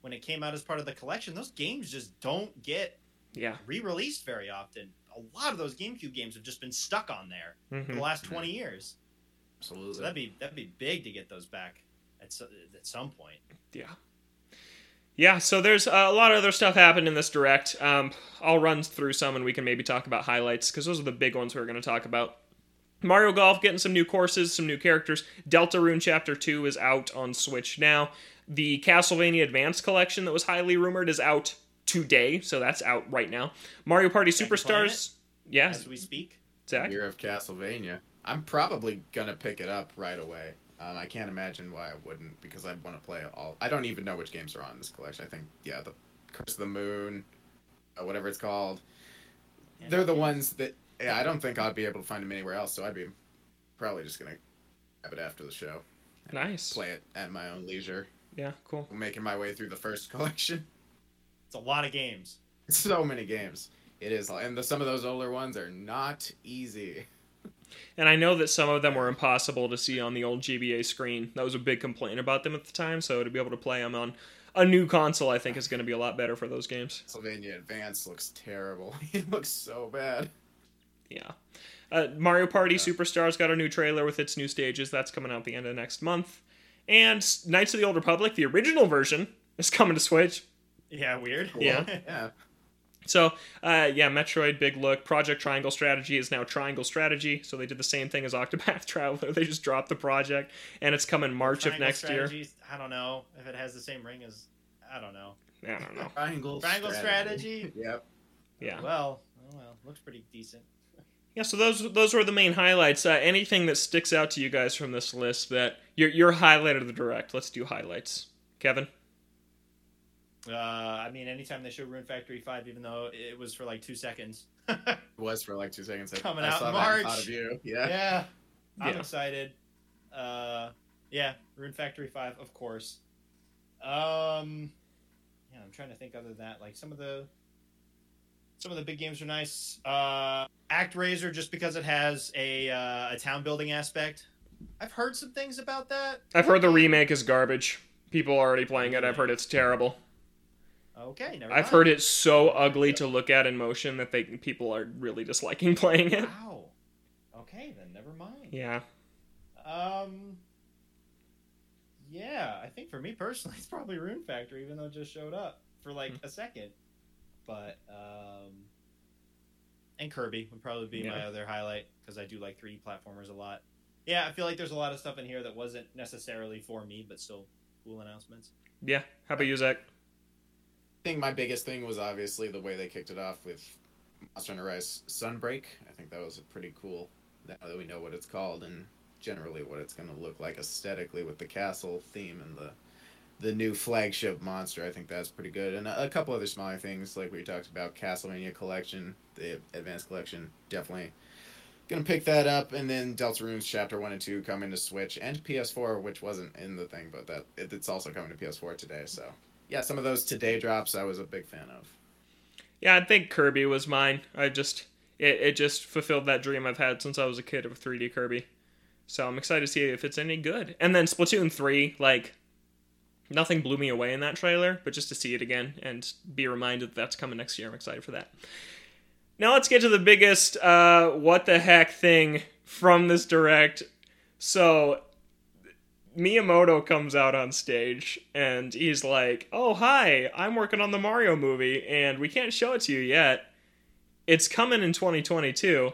when it came out as part of the collection. Those games just don't get Yeah. re-released very often. A lot of those GameCube games have just been stuck on there for hmm the last twenty years. Absolutely. So that'd be that'd be big to get those back at so, at some point. Yeah. Yeah, so there's uh, a lot of other stuff happened in this direct. Um, I'll run through some and we can maybe talk about highlights because those are the big ones we're going to talk about. Mario Golf getting some new courses, some new characters. Deltarune Chapter 2 is out on Switch now. The Castlevania Advance Collection that was highly rumored is out today, so that's out right now. Mario Party Have you playing Superstars. Yeah, As we speak, Zach. Year of Castlevania. I'm probably gonna pick it up right away. Um, I can't imagine why I wouldn't because I'd want to play all. I don't even know which games are on this collection. I think yeah, the Curse of the Moon, uh, whatever it's called. Yeah, They're the yeah. ones that yeah. I don't think I'd be able to find them anywhere else. So I'd be probably just gonna have it after the show, Nice. play it at my own leisure. Yeah, cool. Making my way through the first collection. It's a lot of games. so many games. It is, and the, some of those older ones are not easy. And I know that some of them were impossible to see on the old GBA screen. That was a big complaint about them at the time. So to be able to play them on a new console, I think is going to be a lot better for those games. Sylvania Advance looks terrible. it looks so bad. Yeah. Uh, Mario Party Yeah. Superstars got a new trailer with its new stages. That's coming out the end of next month. And Knights of the Old Republic, the original version, is coming to Switch. Yeah, weird. Yeah. Yeah. So, uh, yeah, Metroid, big look. Project Triangle Strategy is now Triangle Strategy. So they did the same thing as Octopath Traveler. They just dropped the project, and it's coming March of Triangle next year. I don't know if it has the same ring as. I don't know. I don't know. Triangle. Triangle strategy. Yep. Yeah. Well, oh well, looks pretty decent. Yeah, so those those were the main highlights. Uh, anything that sticks out to you guys from this list that your your highlight of the direct? Let's do highlights. Kevin. Uh, I mean, anytime they show Rune Factory Five, even though it was for like two seconds. It was for like two seconds. I- Coming I out saw in March. thought of you. Yeah. yeah, I'm Yeah. excited. Uh, yeah, Rune Factory Five, of course. Um, yeah, I'm trying to think other than that. Like some of the some of the big games are nice. Uh, ActRaiser, just because it has a uh, a town building aspect. I've heard some things about that. I've heard the remake is garbage. People are already playing it. I've heard it's terrible. Okay, never mind. I've heard it's so ugly to look at in motion that they people are really disliking playing it. Wow. Okay, then never mind. Yeah. Um. Yeah, I think for me personally, it's probably Rune Factory, even though it just showed up for like Hmm. a second. But um, and Kirby would probably be my other highlight because I do like 3D platformers a lot. Yeah, I feel like there's a lot of stuff in here that wasn't necessarily for me, but still cool announcements. Yeah. How about you, Zach? I think my biggest thing was obviously the way they kicked it off with Monster Hunter Rise Sunbreak. I think that was a pretty cool. Now that we know what it's called and generally what it's going to look like aesthetically with the castle theme and the the new flagship monster, I think that's pretty good. And a, a couple other smaller things like we talked about Castlevania Collection, the Advanced Collection, definitely gonna pick that up. And then Deltarunes Chapter One and Two coming to Switch and PS4, which wasn't in the thing, but that it, it's also coming to PS4 today. So yeah, some of those today drops I was a big fan of. Yeah, I think Kirby was mine. I just it, it just fulfilled that dream I've had since I was a kid of 3D Kirby. So I'm excited to see if it's any good. And then Splatoon 3, like nothing blew me away in that trailer, but just to see it again and be reminded that that's coming next year, I'm excited for that. Now let's get to the biggest uh what the heck thing from this direct. So Miyamoto comes out on stage and he's like, "Oh, hi, I'm working on the Mario movie and we can't show it to you yet. It's coming in 2022,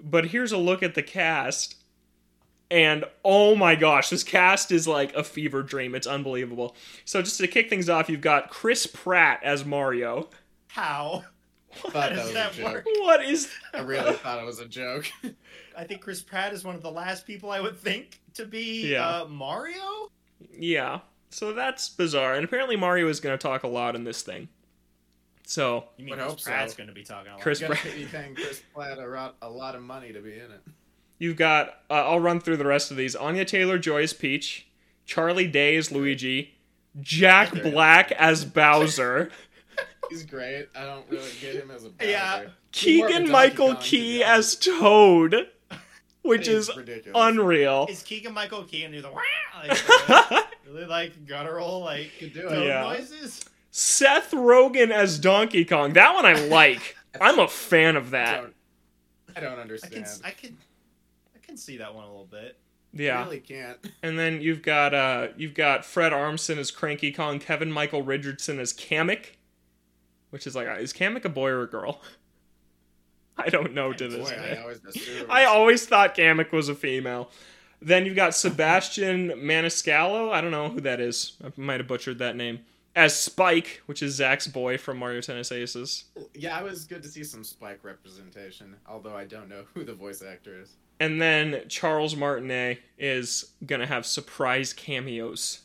but here's a look at the cast." And oh my gosh, this cast is like a fever dream. It's unbelievable. So just to kick things off, you've got Chris Pratt as Mario. How? thought that does was a that joke. work? What is I really thought it was a joke. I think Chris Pratt is one of the last people I would think to be Yeah. uh, Mario. Yeah. So that's bizarre. And apparently Mario is going to talk a lot in this thing. So, You mean Would Chris hope so. Pratt's going to be talking a lot? Chris You're gonna Pratt. be paying Chris Pratt a, ro- a lot of money to be in it. You've got, uh, I'll run through the rest of these. Anya Taylor Joy as Peach, Charlie Day as Luigi, Jack There. Black as Bowser, He's great. I don't really get him as a Bowser. Yeah. He's more of a Keegan Michael Key as Toad, which He's is ridiculous. unreal. Is Keegan Michael Key and do the wah, like, really like guttural like Could do it. Yeah. noises? Seth Rogen as Donkey Kong. That one I like. I'm a fan of I that. don't, I don't understand. I can I can see that one a little bit. Yeah. really can't. And then you've got uh you've got Fred Armisen as Cranky Kong, Kevin Michael Richardson as Kamek, which is like is Kamek a boy or a girl? I don't know to this Boy, I day. always. I always thought Kamek was a female. Then you've got Sebastian Maniscalco. I don't know who that is. I might have butchered that name. as Spike, which is Zach's boy from Mario Tennis Aces. Yeah, it was good to see some Spike representation, although I don't know who the voice actor is. And then Charles Martinet is gonna have surprise cameos,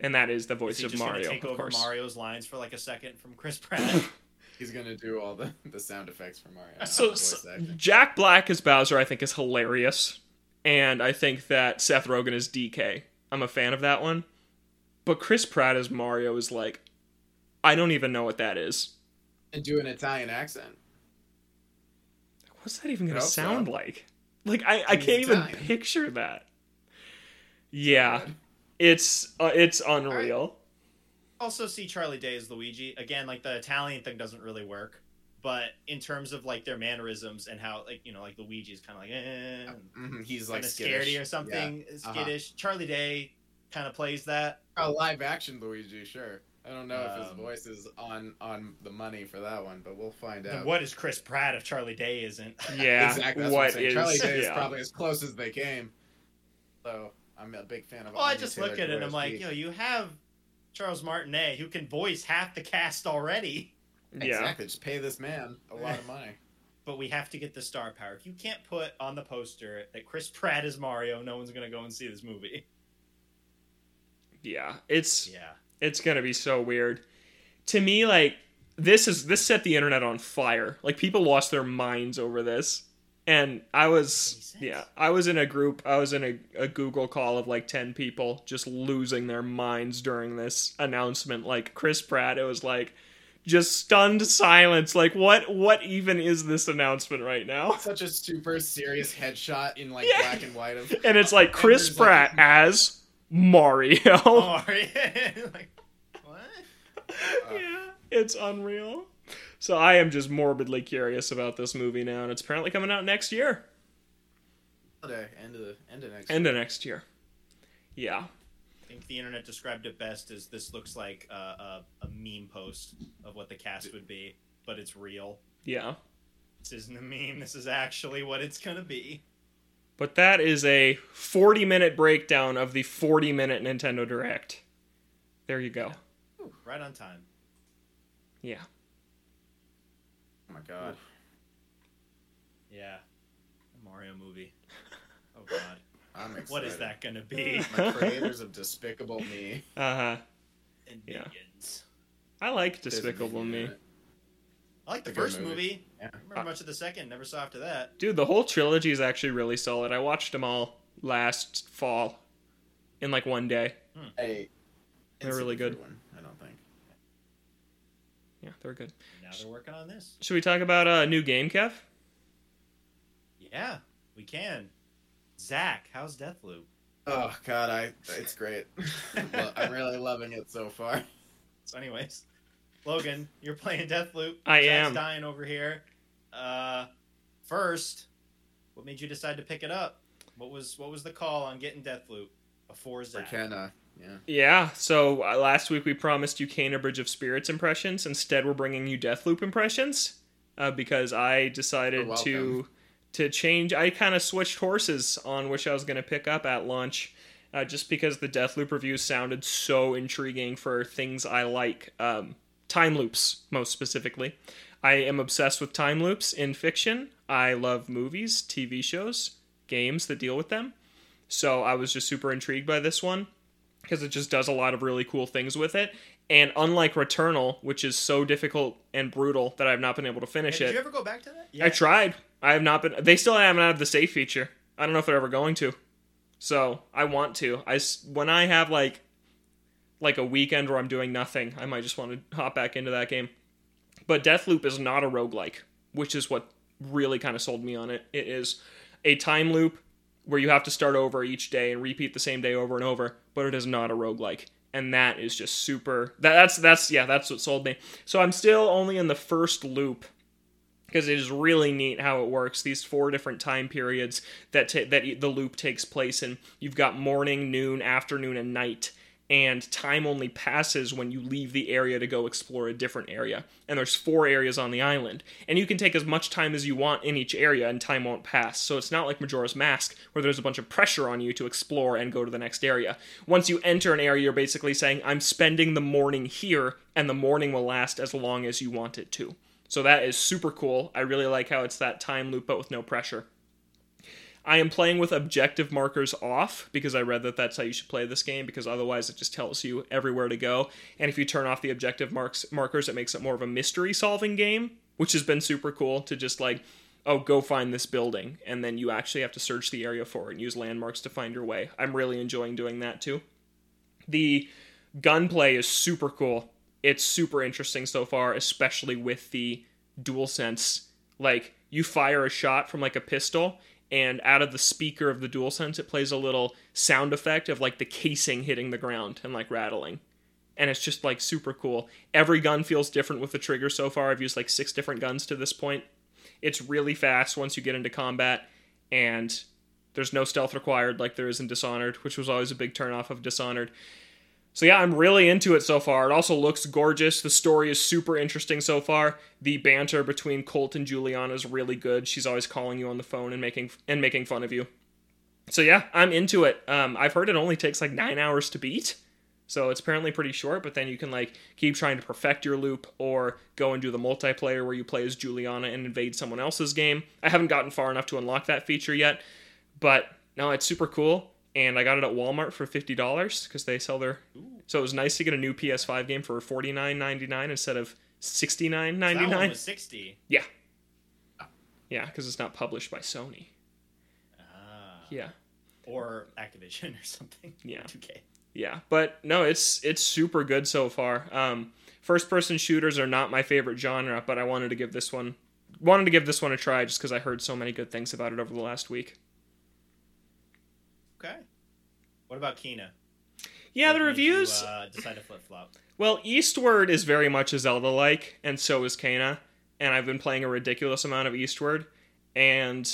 and that is the Is voice he of just Mario, take of over course. Mario's lines for like a second from Chris Pratt? He's gonna do all the, the sound effects for Mario. So, so. Jack Black as Bowser, I think, is hilarious, and I think that Seth Rogen is DK. I'm a fan of that one, but Chris Pratt as Mario is like, I don't even know what that is. and do an Italian accent. What's that even gonna hope so. sound like? Like I, I can't even Italian. picture that. Yeah, Good. it's uh, it's unreal. also see Charlie Day as Luigi. Again, like the Italian thing doesn't really work. But in terms of like their mannerisms and how like you know like Luigi is kind of like eh, Mhm, He's kind like of scaredy or something uh-huh. skittish. Charlie Day kind of plays that. A live action Luigi, sure. I don't know if his Um, voice is on on the money for that one, but we'll find out. what is Chris Pratt if Charlie Day isn't? Yeah, exactly. That's what, what I'm Charlie Day is probably as close as they came. So I'm a big fan of. Well, I Anya just look at it and I'm like, Taylor-Joy. yo, you have Charles Martinet who can voice half the cast already, Yeah, exactly. Just pay this man a lot of money. but we have to get the star power. If you can't put on the poster that Chris Pratt is Mario, no one's gonna go and see this movie. yeah. It's Yeah. It's gonna be so weird. To me, like this is this set the internet on fire. Like people lost their minds over this, and I was yeah, I was in a group. I was in a, a Google call of like ten people just losing their minds during this announcement. Like Chris Pratt, it was like just stunned silence. Like what what even is this announcement right now? Such a super serious headshot in like Yeah. black and white of. And it's like Chris there's, like- Pratt as Mario. Oh, Mario. like, what? yeah, it's unreal. So I am just morbidly curious about this movie now, and it's apparently coming out next year, Holiday, end of the end of next. end of next year. Yeah, I think the internet described it best as this looks like a, a, a meme post of what the cast would be, but it's real. yeah. This isn't a meme. This is actually what it's gonna be. But that is a 40 minute breakdown of the 40 minute Nintendo Direct. There you go. Ooh, right on time. Yeah. Oh my god. Yeah, a Mario movie. Oh God, I'm excited. what is that gonna be? The creators of Despicable Me. Uh huh. And Yeah. Minions. I like Despicable Me. in it. I like the It's a good first movie. movie. Yeah. I remember much of the second. Never saw after that. Dude, the whole trilogy is actually really solid. I watched them all last fall in like one day. Hmm. Hey, They're really good. One, I don't think. Yeah, they're good. Now they're working on this. Should we talk about a new game, Kev? Yeah, we can. Zach, how's Deathloop? Oh god, I it's great. I'm really loving it so far. So, anyways, Logan, you're playing Deathloop. I Zach's am. dying over here. Uh, first, what made you decide to pick it up? What was what was the call on getting Deathloop before For Zach? Kena, yeah. Yeah, so uh, last week we promised you Kena Bridge of Spirits impressions. Instead, we're bringing you Deathloop impressions uh, because I decided to to change. I kind of switched horses on which I was going to pick up at launch, uh, just because the Deathloop reviews sounded so intriguing for things I like. Um, time loops, most specifically. I am obsessed with time loops in fiction. I love movies, TV shows, games that deal with them. So I was just super intrigued by this one because it just does a lot of really cool things with it. And unlike Returnal, which is so difficult and brutal that I've not been able to Hey, finish did it, Did you ever go back to that? I tried. I have not been. They still haven't added the save feature. I don't know if they're ever going to. So I want to. I when I have like like a weekend where I'm doing nothing, I might just want to hop back into that game. But Deathloop is not a roguelike, which is what really kind of sold me on it. It is a time loop where you have to start over each day and repeat the same day over and over, but it is not a roguelike. And that is just super that, that's that's yeah, that's what sold me. So I'm still only in the first loop because it is really neat how it works. These four different time periods that ta- that the loop takes place in. You've got morning, noon, afternoon, and night, and time only passes when you leave the area to go explore a different area. And there's four areas on the island, and you can take as much time as you want in each area, and time won't pass. So it's not like Majora's Mask, where there's a bunch of pressure on you to explore and go to the next area. Once you enter an area, you're basically saying, I'm spending the morning here, and the morning will last as long as you want it to. So that is super cool. I really like how it's that time loop, but with no pressure. I am playing with objective markers off because I read that that's how you should play this game because otherwise it just tells you everywhere to go. And if you turn off the objective marks markers, it makes it more of a mystery solving game, which has been super cool to just like, oh, go find this building, and then you actually have to search the area for it and use landmarks to find your way. I'm really enjoying doing that too. The gunplay is super cool. It's super interesting so far, especially with the DualSense. Like you fire a shot from like a pistol and out of the speaker of the DualSense it plays a little sound effect of like the casing hitting the ground and like rattling. And it's just like super cool. Every gun feels different with the trigger so far. I've used like six different guns to this point. It's really fast once you get into combat and there's no stealth required like there is in dishonored which was always a big turnoff of dishonored so yeah, I'm really into it so far. It also looks gorgeous. The story is super interesting so far. The banter between Colt and Juliana is really good. She's always calling you on the phone and making and making fun of you. So yeah, I'm into it. Um, I've heard it only takes like nine hours to beat, so it's apparently pretty short. But then you can like keep trying to perfect your loop, or go and do the multiplayer where you play as Juliana and invade someone else's game. I haven't gotten far enough to unlock that feature yet, but no, it's super cool and I got it at Walmart for fifty dollars because they sell their. Ooh. So it was nice to get a new PS5 game for forty nine ninety nine instead of sixty nine ninety nine. Sixty. Yeah. Yeah, because it's not published by Sony. Ah. Yeah. Or Activision or something. Yeah. 2K. Yeah, but no, it's it's super good so far. Um, first person shooters are not my favorite genre, but I wanted to give this one wanted to give this one a try just because I heard so many good things about it over the last week. Okay. What about Kena? Yeah, What the reviews. You, uh, decide to flip flop. Well, Eastward is very much a Zelda like, and so is Kena. And I've been playing a ridiculous amount of Eastward. And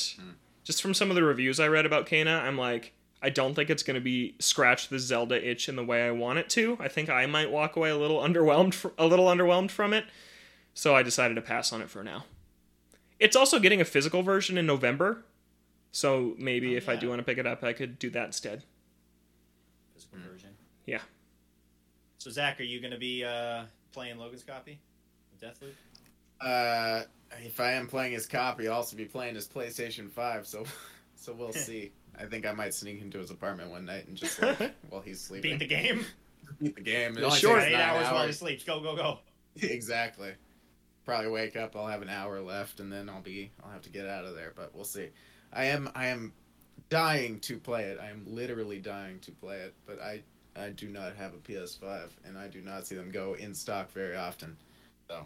just from some of the reviews I read about Kena, I'm like, I don't think it's going to be scratch the Zelda itch in the way I want it to. I think I might walk away a little underwhelmed, fr- a little underwhelmed from it. So I decided to pass on it for now. It's also getting a physical version in November, so maybe Oh, if I do want to pick it up, I could do that instead. Physical version. Yeah. So Zach, are you going to be uh, playing Logan's copy of Deathloop? Uh, if I am playing his copy, I'll also be playing his PlayStation Five. So, so we'll see. I think I might sneak into his apartment one night and just like while he's sleeping, Beat the game. beat the game. It Yeah, only sure. Eight nine hours, while he sleeps. Go, go, go. exactly. Probably wake up. I'll have an hour left, and then I'll be. I'll have to get out of there. But we'll see. I am. I am dying to play it. I am literally dying to play it. But I. I do not have a PS5, and I do not see them go in stock very often. So,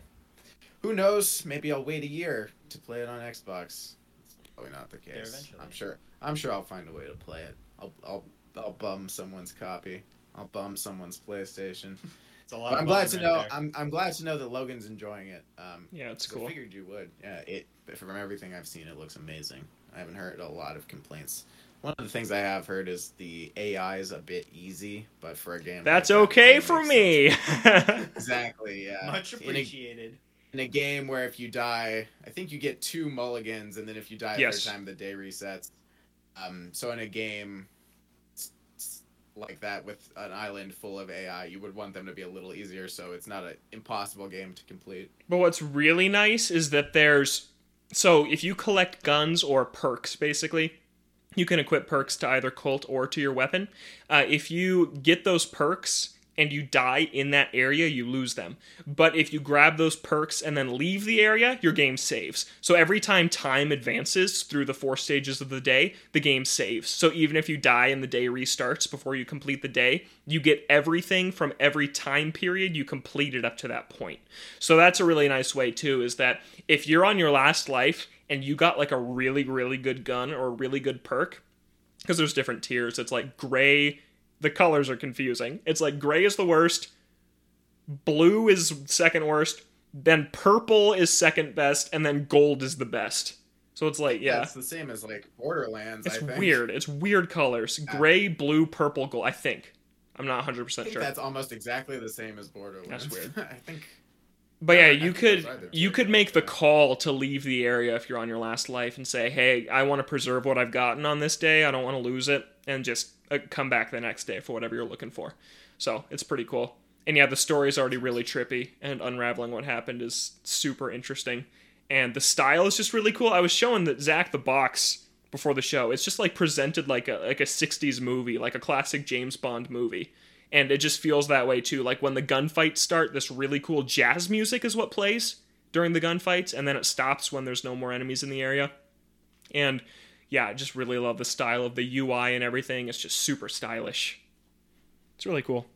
who knows? Maybe I'll wait a year to play it on Xbox. It's probably not the case. I'm sure. I'm sure I'll find a way to play it. I'll. I'll. I'll bum someone's copy. I'll bum someone's PlayStation. It's a lot. But of I'm glad to right know. there. I'm I'm glad to know that Logan's enjoying it. Um, Yeah, it's 'cause cool. I figured you would. Yeah, it from everything I've seen, it looks amazing. I haven't heard a lot of complaints. One of the things I have heard is the AI is a bit easy, but for a game That's like okay that for me. Exactly. Yeah. Much In a, appreciated. in a game where if you die, I think you get two mulligans, and then if you die Yes. the third time, the day resets. Um, so in a game s- s- like that with an island full of AI, you would want them to be a little easier, so it's not an impossible game to complete. But what's really nice is that there's so if you collect guns or perks, basically, you can equip perks to either Colt or to your weapon. Uh, if you get those perks and you die in that area, you lose them. But if you grab those perks and then leave the area, your game saves. So every time time advances through the four stages of the day, the game saves. So even if you die and the day restarts before you complete the day, you get everything from every time period you completed up to that point. So that's a really nice way too is that if you're on your last life and you got like a really really good gun or a really good perk because there's different tiers, it's like gray the colors are confusing. It's like gray is the worst, blue is second worst, then purple is second best and then gold is the best. So it's like yeah. it's the same as like Borderlands. It's I think. weird. It's weird colors. Gray, blue, purple, gold. I think. I'm not 100 percent sure. that's almost exactly the same as Borderlands. That's weird. I think. But yeah, I you could those are the you could make the call to leave the area if you're on your last life and say, "Hey, I want to preserve what I've gotten on this day. I don't want to lose it," and just Uh, come back the next day for whatever you're looking for. So it's pretty cool. And yeah, the story is already really trippy, and unraveling what happened is super interesting. And the style is just really cool. I was showing that Zach the box before the show. It's just like presented like a like a '60s movie, like a classic James Bond movie and it just feels that way too. Like when the gunfights start, this really cool jazz music is what plays during the gunfights, and then it stops when there's no more enemies in the area. And yeah, I just really love the style of the UI and everything. It's just super stylish. It's really cool.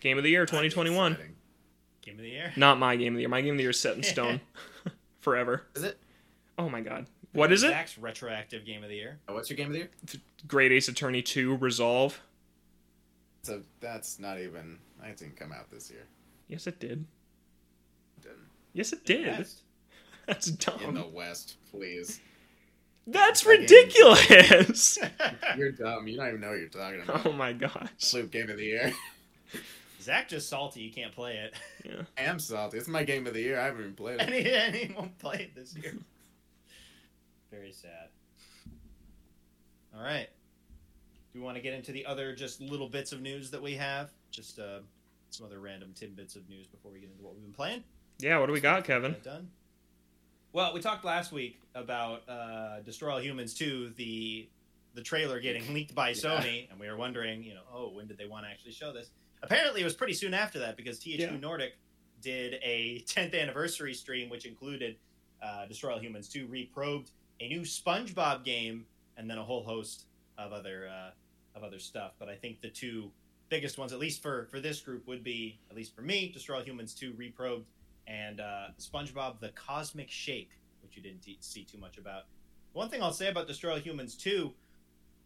Game of the year 2021. Game of the year. Not my game of the year. My game of the year is set in stone forever. Is it? Oh my god. What is it? Zach's retroactive game of the year. Oh, what's your game of the year? Great Ace Attorney 2 Resolve. So that's not even. I didn't come out this year. Yes, it did. Didn't. Yes, it did. Yes. That's dumb. In the. West, please. That's ridiculous. You're dumb. You don't even know what you're talking about. Oh my gosh. Sloop game of the year. Zach just salty. You can't play it, Yeah. I am salty. It's my game of the year. I haven't even played and it. he, and he won't play it this year. Very sad. All right. Do we want to get into the other just little bits of news that we have? Just uh, some other random tidbits of news before we get into what we've been playing. Yeah, what do we got, Kevin? Done. Well, we talked last week about uh, Destroy All Humans 2, the the trailer getting leaked by Yeah. Sony, and we were wondering, you know, oh, when did they want to actually show this? Apparently, it was pretty soon after that because THQ Yeah. Nordic did a 10th anniversary stream, which included uh, Destroy All Humans 2 reprobed, a new SpongeBob game, and then a whole host of other uh, of other stuff. But I think the two biggest ones, at least for for this group, would be at least for me, Destroy All Humans 2 reprobed and uh, SpongeBob: The Cosmic Shake, which you didn't see too much about. One thing I'll say about Destroy All Humans 2,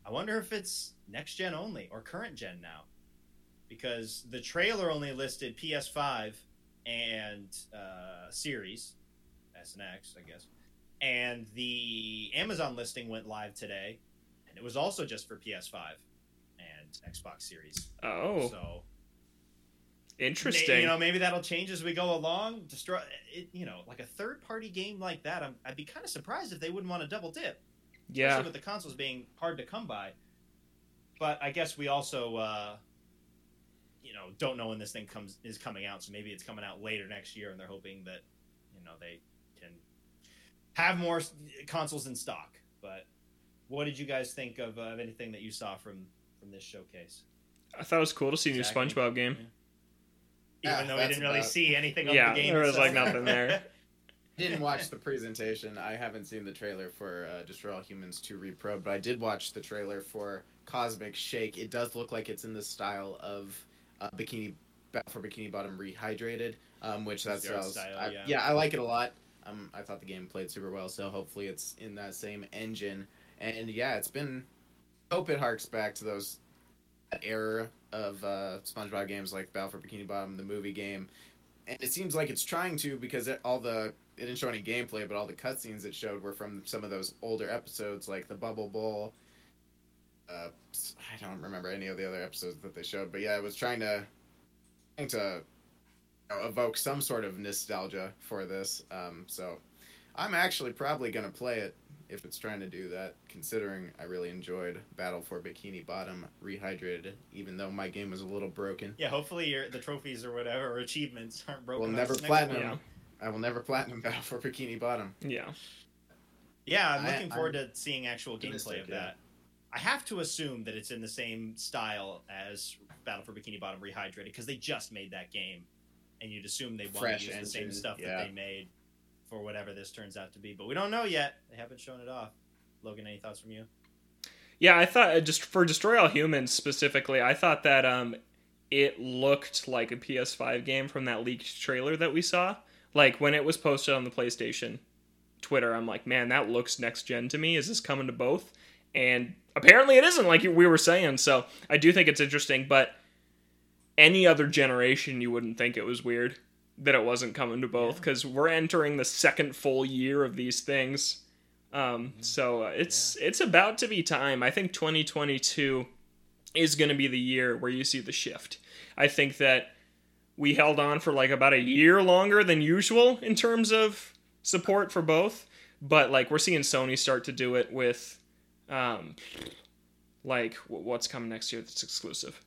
I wonder if it's next gen only or current gen now, because the trailer only listed PS5 and uh, Series, S and X, I guess, and the Amazon listing went live today, and it was also just for PS5 and Xbox Series. Oh, So interesting. you know, maybe that'll change as we go along. Destroy it, you know, like a third party game like that. I'm, I'd be kind of surprised if they wouldn't want to double dip, yeah, especially with the consoles being hard to come by. But I guess we also, uh, you know, don't know when this thing comes is coming out. So maybe it's coming out later next year, and they're hoping that you know they can have more consoles in stock. But what did you guys think of, uh, of anything that you saw from from this showcase? I thought it was cool to see a new SpongeBob game. Yeah, Even though we didn't really about- see anything of Yeah, the game, there was, itself. like, nothing there. didn't watch the presentation. I haven't seen the trailer for uh, Destroy All Humans 2 Reprobe, but I did watch the trailer for Cosmic Shake. It does look like it's in the style of uh, Bikini Battle for Bikini Bottom Rehydrated, um, which that's The art what I was- style, I- yeah. I like it a lot. Um, I thought the game played super well, so hopefully it's in that same engine. And yeah, it's been. Hope it harks back to those that era of uh, SpongeBob games like Battle for Bikini Bottom, the movie game, and it seems like it's trying to because it, all the it didn't show any gameplay, but all the cutscenes it showed were from some of those older episodes, like the Bubble Bowl. Uh, I don't remember any of the other episodes that they showed, but yeah, it was trying to trying to you know, evoke some sort of nostalgia for this. Um, so I'm actually probably gonna play it if it's trying to do that, considering I really enjoyed Battle for Bikini Bottom Rehydrated, even though my game was a little broken. Yeah, hopefully your the trophies or whatever or achievements aren't broken. We'll never platinum. Yeah. I will never platinum Battle for Bikini Bottom. Yeah, Yeah, I'm I- looking I'm forward to seeing actual gameplay optimistic, of yeah. that. I have to assume that it's in the same style as Battle for Bikini Bottom Rehydrated because they just made that game, and you'd assume they want to use the same stuff yeah. that they made for whatever this turns out to be. But we don't know yet. They haven't shown it off. Logan, any thoughts from you? yeah. I thought uh, just for Destroy All Humans specifically, I thought that um, it looked like a PS5 game from that leaked trailer that we saw. Like when it was posted on the PlayStation Twitter, I'm like, man, that looks next gen to me. Is this coming to both? And apparently it isn't, like we were saying. So I do think it's interesting, but any other generation, you wouldn't think it was weird that it wasn't coming to both Yeah. because we're entering the second full year of these things. Um, Mm-hmm. so uh, it's it's about to be time. I think 2022 is going to be the year where you see the shift. I think that we held on for like about a year longer than usual in terms of support for both, but like we're seeing Sony start to do it with um like wh- what's coming next year that's exclusive.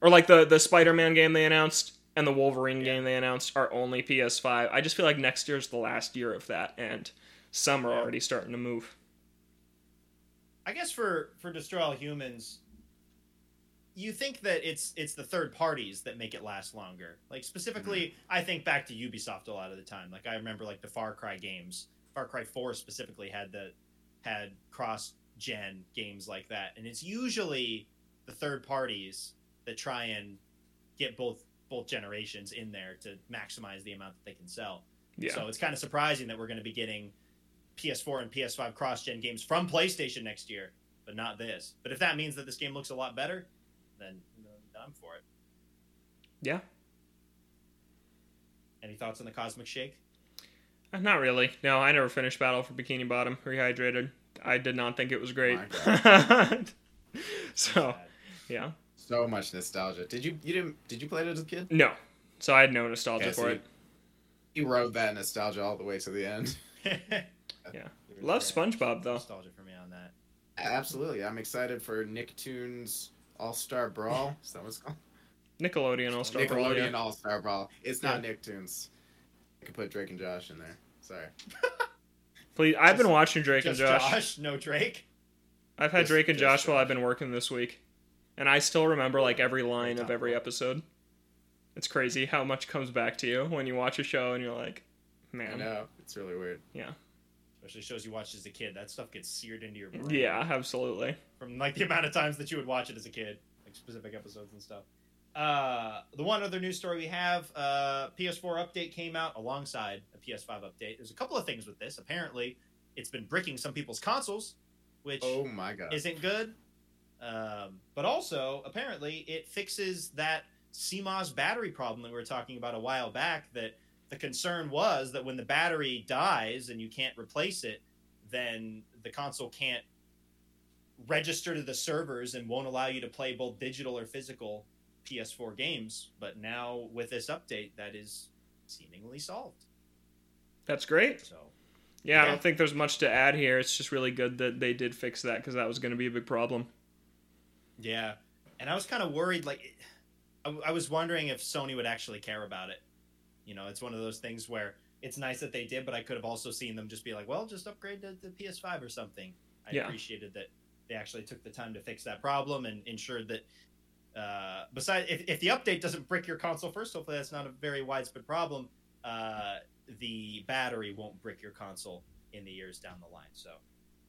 Or like the the Spider-Man game they announced and the Wolverine game they announced are only PS5. I just feel like next year's the last year of that and some are Yeah. already starting to move. I guess for for Destroy All Humans, you think that it's it's the third parties that make it last longer. Like specifically, mm-hmm. I think back to Ubisoft a lot of the time. Like I remember like the Far Cry games. Far Cry Four specifically had the had cross gen games like that, and it's usually the third parties that try and get both both generations in there to maximize the amount that they can sell. Yeah. So it's kind of surprising that we're going to be getting PS4 and PS5 cross-gen games from PlayStation next year, but not this. But if that means that this game looks a lot better, then I'm for it. yeah. Any thoughts on the Cosmic Shake? Uh, Not really. No, I never finished Battle for Bikini Bottom Rehydrated. I did not think it was great. So, yeah. So much nostalgia. Did you you didn't did you play it as a kid? No. So I had no nostalgia Yeah, for see, it. You rode that nostalgia all the way to the end. Yeah. Love SpongeBob though. Nostalgia for me on that. Absolutely. I'm excited for Nicktoons All Star Brawl. Is that what it's called? Nickelodeon All Star Brawl. Nickelodeon Yeah. All Star Brawl. It's not Yeah. Nicktoons. I could put Drake and Josh in there. Sorry. Please, I've been watching Drake Just and Josh. Josh, no Drake. I've had Just- Drake and just Josh while I've been working this week, and I still remember like every line of every episode. It's crazy how much comes back to you when you watch a show and you're like, man. I man, know. It's really weird. Yeah. Especially shows you watched as a kid. That stuff gets seared into your brain. yeah, absolutely. From like the amount of times that you would watch it as a kid, like specific episodes and stuff. Uh, the one other news story we have, uh, PS4 update came out alongside a PS5 update. There's a couple of things with this. Apparently, it's been bricking some people's consoles, which Oh my god. isn't good. Um, but also, apparently, it fixes that CMOS battery problem that we were talking about a while back. That the concern was that when the battery dies and you can't replace it, then the console can't register to the servers and won't allow you to play both digital or physical PS4 games. But now with this update, that is seemingly solved. That's great. So Yeah, I don't think there's much to add here. It's just really good that they did fix that because that was going to be a big problem. Yeah, and I was kind of worried. Like, I, I was wondering if Sony would actually care about it. You know, it's one of those things where it's nice that they did, but I could have also seen them just be like, "Well, just upgrade to the PS5 or something." I Yeah. appreciated that they actually took the time to fix that problem and ensured that. Uh, besides, if, if the update doesn't brick your console first, hopefully that's not a very widespread problem. Uh, the battery won't brick your console in the years down the line. So,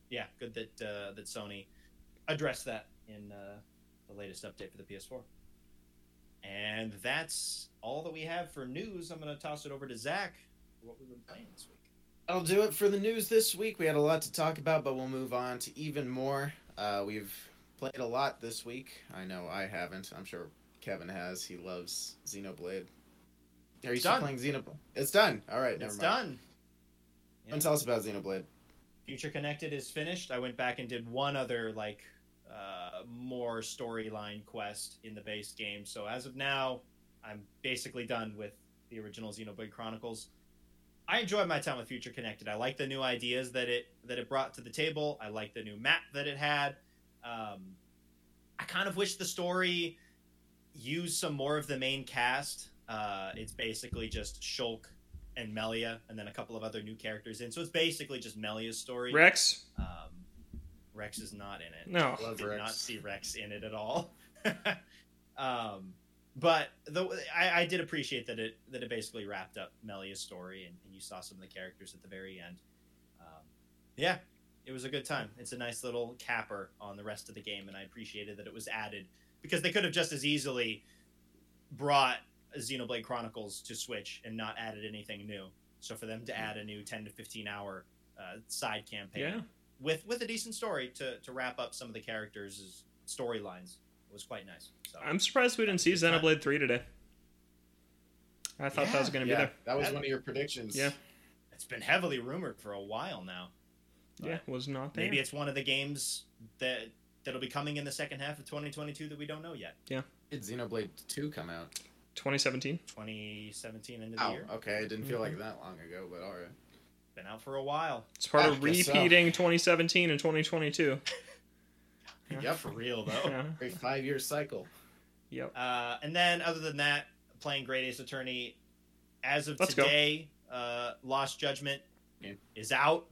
yeah, good that uh, that Sony addressed that in uh, the latest update for the PS4. And that's all that we have for news. I'm going to toss it over to Zach for what we've been playing this week. That'll do it for the news this week. We had a lot to talk about, but we'll move on to even more. Uh, we've played a lot this week. I know I haven't. I'm sure Kevin has. He loves Xenoblade. Are you It's still done. playing Xenoblade? It's done. All right, never it's mind. done. And tell us about Xenoblade. Future Connected is finished. I went back and did one other like uh, more storyline quest in the base game. So as of now, I'm basically done with the original Xenoblade Chronicles. I enjoyed my time with Future Connected. I like the new ideas that it that it brought to the table. I like the new map that it had. Um, I kind of wish the story used some more of the main cast. Uh, it's basically just Shulk and Melia, and then a couple of other new characters in. So it's basically just Melia's story. Rex? Um, Rex is not in it. No. Love Did Rex. not see Rex in it at all. um, but the, I, I did appreciate that it that it basically wrapped up Melia's story, and, and you saw some of the characters at the very end. Um, yeah, it was a good time. It's a nice little capper on the rest of the game, and I appreciated that it was added because they could have just as easily brought Xenoblade Chronicles to Switch and not added anything new. So for them to add a new ten to fifteen hour uh, side campaign Yeah. With with a decent story to to wrap up some of the characters' storylines It was quite nice. So I'm surprised we didn't see Xenoblade 3 today. I thought that was going to yeah, be there. That was That- one of your predictions. Yeah. it's been heavily rumored for a while now. Yeah, was not there. Maybe it's one of the games that that'll be coming in the second half of 2022 that we don't know yet. Yeah. Did Xenoblade 2 come out? 2017. 2017 end of the Oh, year. okay. It didn't feel Mhm. like that long ago, but alright. Been out for a while. It's part I of guess so. repeating 2017 and 2022. Yeah. For real though. Yeah. Great five year cycle. Yep. Uh, and then other than that, playing Great Ace Attorney. As of Let's today, uh, Lost Judgment Yeah. is out.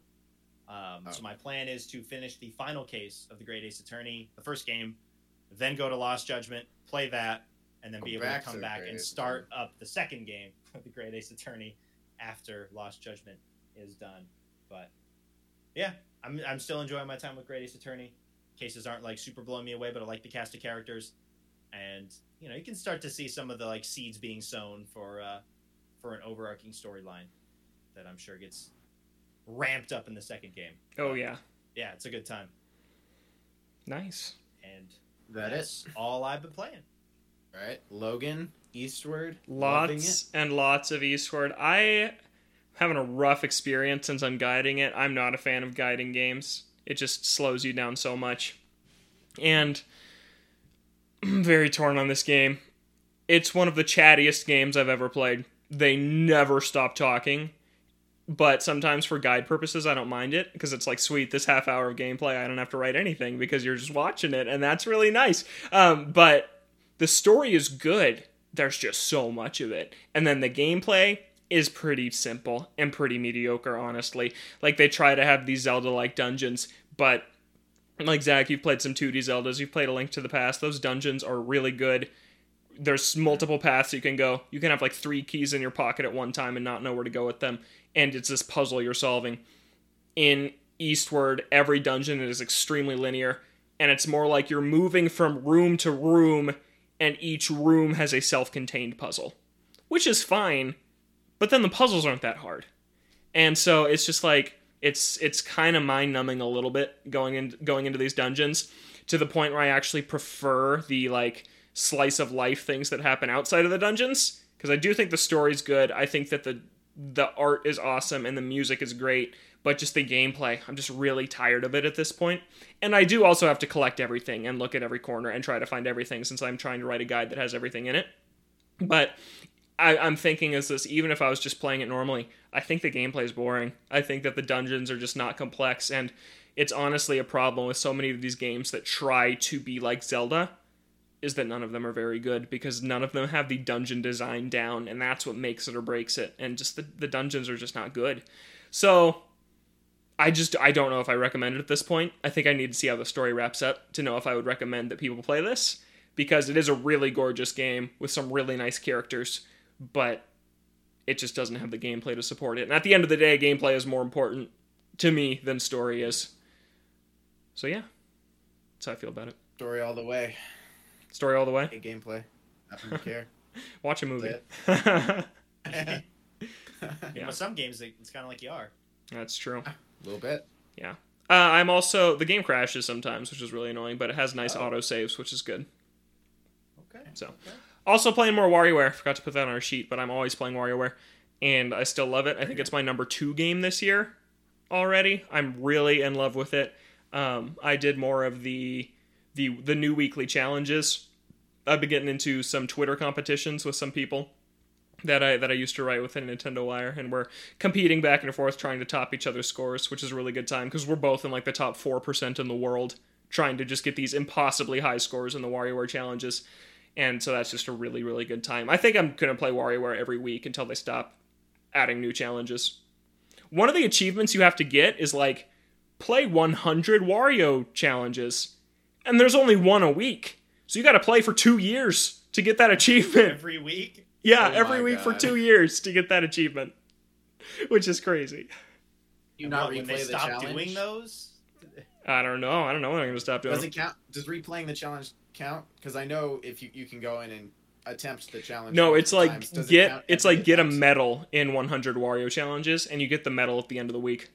Um, Oh. So my plan is to finish the final case of the Great Ace Attorney, the first game, then go to Lost Judgment, play that, and then Go be able to come to back Great and Ace start up the second game of the Great Ace Attorney after Lost Judgment is done. But yeah, I'm I'm still enjoying my time with Great Ace Attorney. Cases aren't like super blowing me away, but I like the cast of characters, and you know you can start to see some of the like seeds being sown for uh, for an overarching storyline that I'm sure gets ramped up in the second game. Oh yeah. Yeah, it's a good time, Nice. and That it? that's all I've been playing. Alright. Logan, Eastward. Lots and lots of Eastward. I having a rough experience since I'm guiding it. I'm not a fan of guiding games. It just slows you down so much. And I'm very torn on this game. It's one of the chattiest games I've ever played. They never stop talking. But sometimes for guide purposes, I don't mind it because it's like, sweet, this half hour of gameplay, I don't have to write anything because you're just watching it, and that's really nice. Um, but the story is good. There's just so much of it. And then the gameplay is pretty simple and pretty mediocre, honestly. Like they try to have these Zelda like dungeons, but like Zach, you've played some 2D Zeldas, you've played A Link to the Past. Those dungeons are really good. There's multiple paths you can go. You can have like three keys in your pocket at one time and not know where to go with them. And it's this puzzle you're solving. In Eastward, every dungeon is extremely linear, and it's more like you're moving from room to room and each room has a self-contained puzzle, which is fine, but then the puzzles aren't that hard. And so it's just like it's it's kind of mind-numbing a little bit going in going into these dungeons to the point where I actually prefer the like slice of life things that happen outside of the dungeons because I do think the story's good. I think that the the art is awesome and the music is great, but just the gameplay, I'm just really tired of it at this point. And I do also have to collect everything and look at every corner and try to find everything since I'm trying to write a guide that has everything in it. But I, I'm thinking is this even if I was just playing it normally, I think the gameplay is boring. I think that the dungeons are just not complex, and it's honestly a problem with so many of these games that try to be like Zelda. Is that none of them are very good because none of them have the dungeon design down, and that's what makes it or breaks it. And just the, the dungeons are just not good. So I just I don't know if I recommend it at this point. I think I need to see how the story wraps up to know if I would recommend that people play this because it is a really gorgeous game with some really nice characters, but it just doesn't have the gameplay to support it. And at the end of the day, gameplay is more important to me than story is. So yeah, that's how I feel about it. Story all the way. Story all the way. Hey, gameplay. don't care. Watch a movie. That's Yeah. With some games, it's kind of like you are. That's true. A little bit. Yeah. Uh, I'm also the game crashes sometimes, which is really annoying, but it has nice Oh. auto saves, which is good. Okay. So. Okay. Also playing more WarioWare. I forgot to put that on our sheet, but I'm always playing WarioWare, and I still love it. I think it's my number two game this year already. I'm really in love with it. Um, I did more of the the the new weekly challenges. I've been getting into some Twitter competitions with some people that I that I used to write with within Nintendo Wire, and we're competing back and forth, trying to top each other's scores, which is a really good time because we're both in like the top four percent in the world, trying to just get these impossibly high scores in the WarioWare challenges. And so that's just a really, really good time. I think I'm gonna play WarioWare every week until they stop adding new challenges. One of the achievements you have to get is like play 100 Wario challenges, and there's only one a week. So you got to play for two years to get that achievement. Every week. Yeah, Oh every my week for two years to get that achievement, which is crazy. You And not what, when replay they the stop challenge. doing those. I don't know. I don't know when I'm gonna stop doing. Does it. it count? Does replaying the challenge count? Because I know if you, you can go in and attempt the challenge. No, it's like times. Does it get it's like get a medal in 100 Wario challenges, and you get the medal at the end of the week.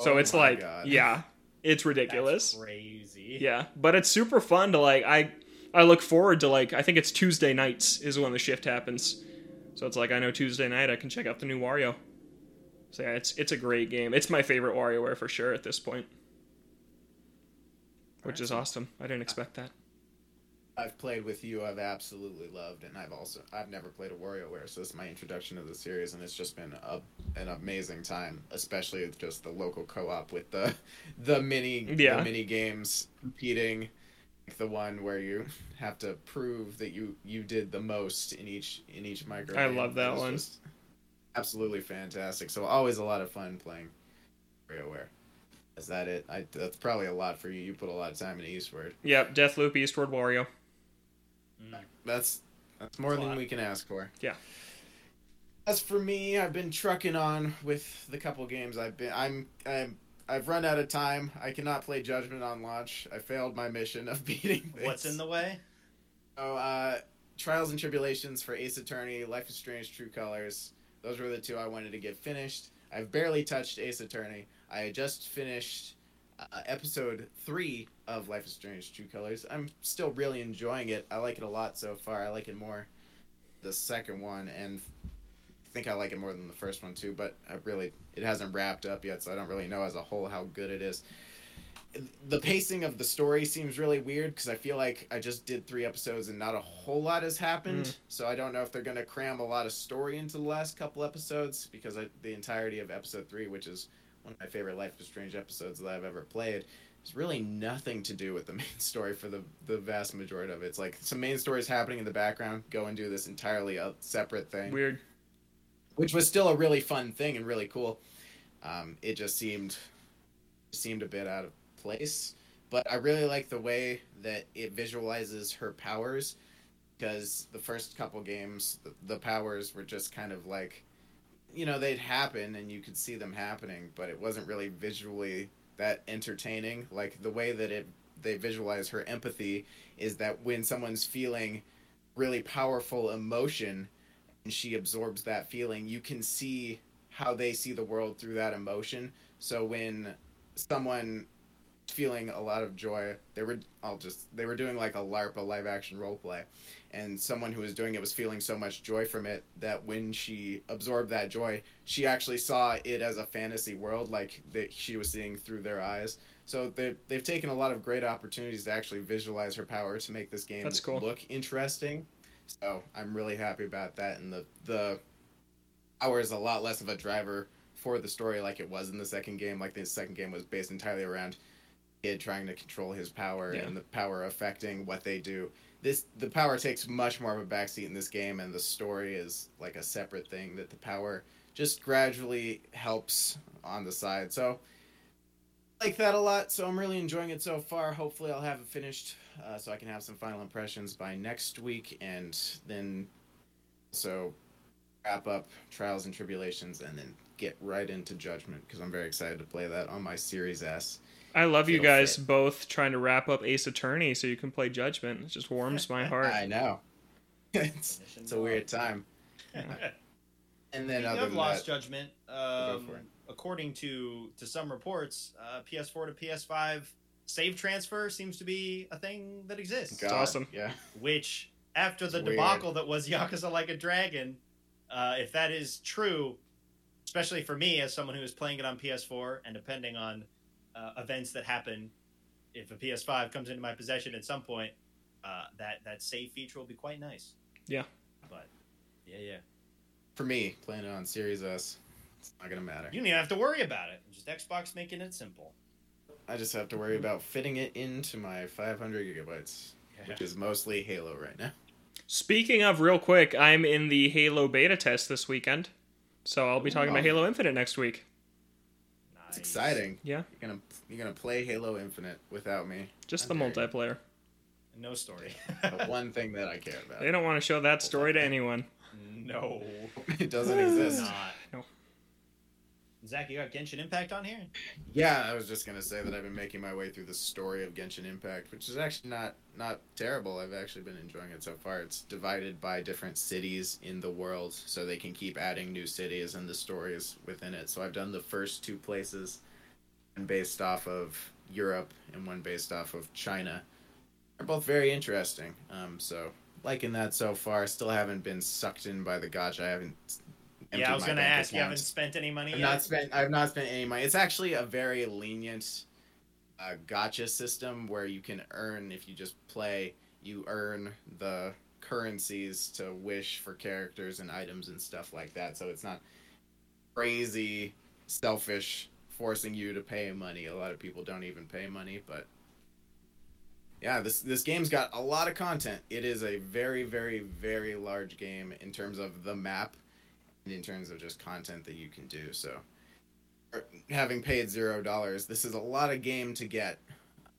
So Oh it's my like, God. yeah, it's That's ridiculous. crazy. Yeah, but it's super fun to like. I I look forward to like. I think it's Tuesday nights is when the shift happens. So it's like I know Tuesday night I can check out the new Wario. So yeah, it's it's a great game. It's my favorite WarioWare for sure at this point. Which is awesome. I didn't expect that. I've played with you. I've absolutely loved, it, and I've also I've never played a WarioWare, so this is my introduction to the series, and it's just been a, an amazing time, especially with just the local co-op with the the mini Yeah. the mini games competing, like the one where you have to prove that you you did the most in each in each micro. I love that one. Absolutely fantastic. So always a lot of fun playing WarioWare. Is that it? I, that's probably a lot for you. You put a lot of time in Eastward. Yep, Deathloop, Eastward Wario. Mm. That's that's more That's than lot. we can ask for. Yeah. As for me, I've been trucking on with the couple games I've been. I'm I'm I've run out of time. I cannot play Judgment on launch. I failed my mission of beating. This. What's in the way? Oh, uh, Trials and Tribulations for Ace Attorney, Life is Strange, True Colors. Those were the two I wanted to get finished. I've barely touched Ace Attorney. I just finished uh, episode three of Life is Strange, True Colors. I'm still really enjoying it. I like it a lot so far. I like it more the second one, and I think I like it more than the first one too. But I really, it hasn't wrapped up yet, so I don't really know as a whole how good it is the pacing of the story seems really weird because I feel like I just did three episodes and not a whole lot has happened. Mm. So I don't know if they're going to cram a lot of story into the last couple episodes because I, the entirety of episode three, which is one of my favorite Life is Strange episodes that I've ever played, It's really nothing to do with the main story for the the vast majority of it. It's like some main story is happening in the background. Go and do this entirely a separate thing Weird. which was still a really fun thing and really cool. Um, it just seemed seemed a bit out of place, but I really like the way that it visualizes her powers because the first couple games, the, the powers were just kind of like, you know, they'd happen and you could see them happening, but it wasn't really visually that entertaining. Like the way that it they visualize her empathy is that when someone's feeling really powerful emotion and she absorbs that feeling, you can see how they see the world through that emotion. So when someone feeling a lot of joy, they were I'll just they were doing like a LARP, a live action role play, and someone who was doing it was feeling so much joy from it that when she absorbed that joy, she actually saw it as a fantasy world, like that she was seeing through their eyes. So they they've taken a lot of great opportunities to actually visualize her power to make this game cool. look interesting. So I'm really happy about that, and the the power is a lot less of a driver for the story like it was in the second game. Like the second game was based entirely around kid trying to control his power Yeah. and the power affecting what they do. This the power takes much more of a backseat in this game, and the story is like a separate thing that the power just gradually helps on the side. So I like that a lot. So I'm really enjoying it so far. Hopefully I'll have it finished uh, so I can have some final impressions by next week, and then so wrap up Trials and Tribulations, and then get right into Judgment because I'm very excited to play that on my Series S. I love you guys fit. both trying to wrap up Ace Attorney so you can play Judgment. It just warms my heart. I know. it's, it's a weird time. And then Speaking other of than Lost that, Judgment, um, according to to some reports, uh, PS4 to PS5 save transfer seems to be a thing that exists. God, awesome. Yeah. Which, after the It's weird. debacle that was Yakuza Like a Dragon, uh, if that is true, especially for me as someone who is playing it on PS4 and depending on uh, events that happen, if a PS5 comes into my possession at some point, uh, that that save feature will be quite nice. Yeah. But yeah, yeah. For me, playing it on Series S, it's not gonna matter. You don't even have to worry about it. Just Xbox making it simple. I just have to worry about fitting it into my 500 gigabytes, which is mostly Halo right now. Speaking of, real quick, I'm in the Halo beta test this weekend. So I'll be talking about Halo Infinite next week. It's exciting. Yeah, You're gonna you're gonna play Halo Infinite without me. just the multiplayer. No story. The one thing that I care about. They don't want to show that story to anyone. no. it doesn't exist. Not. Zach, you got Genshin Impact on here? Yeah, I was just gonna say that I've been making my way through the story of Genshin Impact, which is actually not not terrible. I've actually been enjoying it so far. It's divided by different cities in the world, so they can keep adding new cities and the stories within it. So I've done the first two places, and based off of Europe and one based off of China. They're both very interesting. Um, so liking that so far. Still haven't been sucked in by the gacha. I haven't. Yeah, I was going to bank ask. You haven't spent any money I've yet? not spent. I've not spent any money. It's actually a very lenient a gacha system where you can earn if you just play, you earn the currencies to wish for characters and items and stuff like that. So it's not crazy selfish forcing you to pay money. A lot of people don't even pay money, but yeah, this this game's got a lot of content. It is a very very very large game in terms of the map in terms of just content that you can do. So having paid 0 dollars, this is a lot of game to get.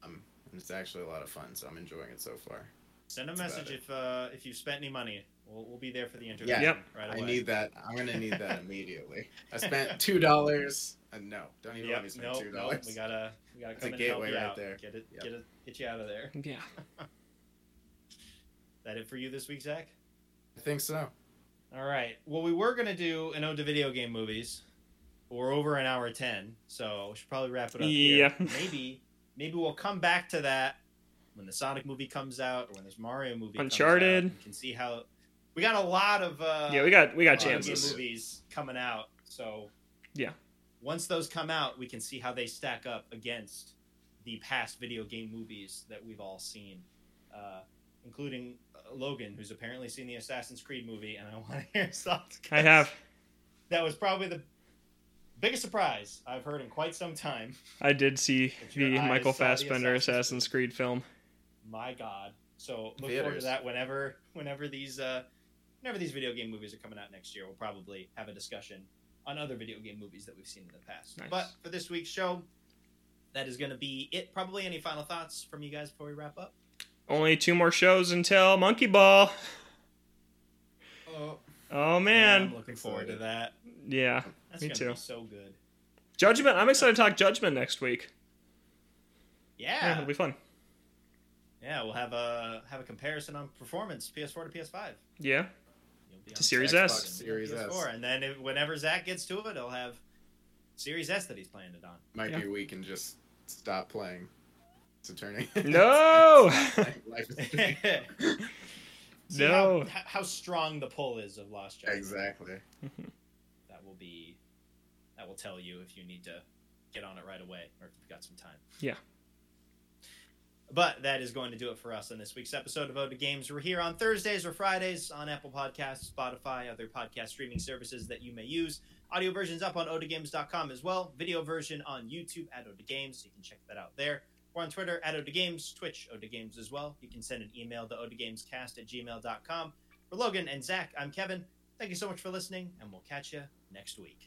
Um, and it's actually a lot of fun, so I'm enjoying it so far. Send a That's message if uh, if you've spent any money. We'll, we'll be there for the interview. Yeah. Yep. Right I need that. I'm gonna need that immediately. I spent two dollars. Uh, no, don't even let me spend No, two no, dollars. we gotta we gotta That's come a in and help gateway you right out. there. Get it, Yep. get it, get you out of there. Yeah. That it for you this week, Zach? I think so. All right. Well, we were gonna do an ode to video game movies. We're over an hour ten, so we should probably wrap it up Yeah. here. Maybe, maybe we'll come back to that when the Sonic movie comes out or when this Mario movie Uncharted. comes out. We can see how we got a lot of uh, Yeah, we got we got chances. movies coming out. So Yeah. once those come out, we can see how they stack up against the past video game movies that we've all seen, uh, including uh, Logan, who's apparently seen the Assassin's Creed movie, and I want to hear his thoughts. I have. That was probably the biggest surprise I've heard in quite some time. I did see the Michael saw the Fassbender Assassin's Assassin's Creed film. My God! So look forward to that whenever, whenever these, uh, whenever these video game movies are coming out next year. We'll probably have a discussion on other video game movies that we've seen in the past. Nice. But for this week's show, that is going to be it. Probably any final thoughts from you guys before we wrap up? Only two more shows until Monkey Ball. Oh, Oh man. I'm looking forward to that. Yeah. That's Me gonna too. Be so good. Judgment. I'm excited to talk Judgment next week. Yeah, Yeah, it'll be fun. yeah. We'll have a have a comparison on performance PS4 to PS5. Yeah. To Series Xbox S. and Series S. PS4, and then if, whenever Zach gets to it, he'll have Series S that he's playing it on. might Yeah. be we can just stop playing. It's a turning. No. Life is- See No. how, how strong the pull is of Lost Judgment. exactly. That will be that will tell you if you need to get on it right away or if you've got some time. Yeah. But that is going to do it for us on this week's episode of Oda Games. We're here on Thursdays or Fridays on Apple Podcasts, Spotify, other podcast streaming services that you may use. Audio versions up on odegames.com as well. Video version on YouTube at Oda Games. So You can check that out there. We're on Twitter at Ode Games, Twitch Ode to Games as well. You can send an email to odegamescast at gmail.com. For Logan and Zach, I'm Kevin. Thank you so much for listening, and we'll catch you next week.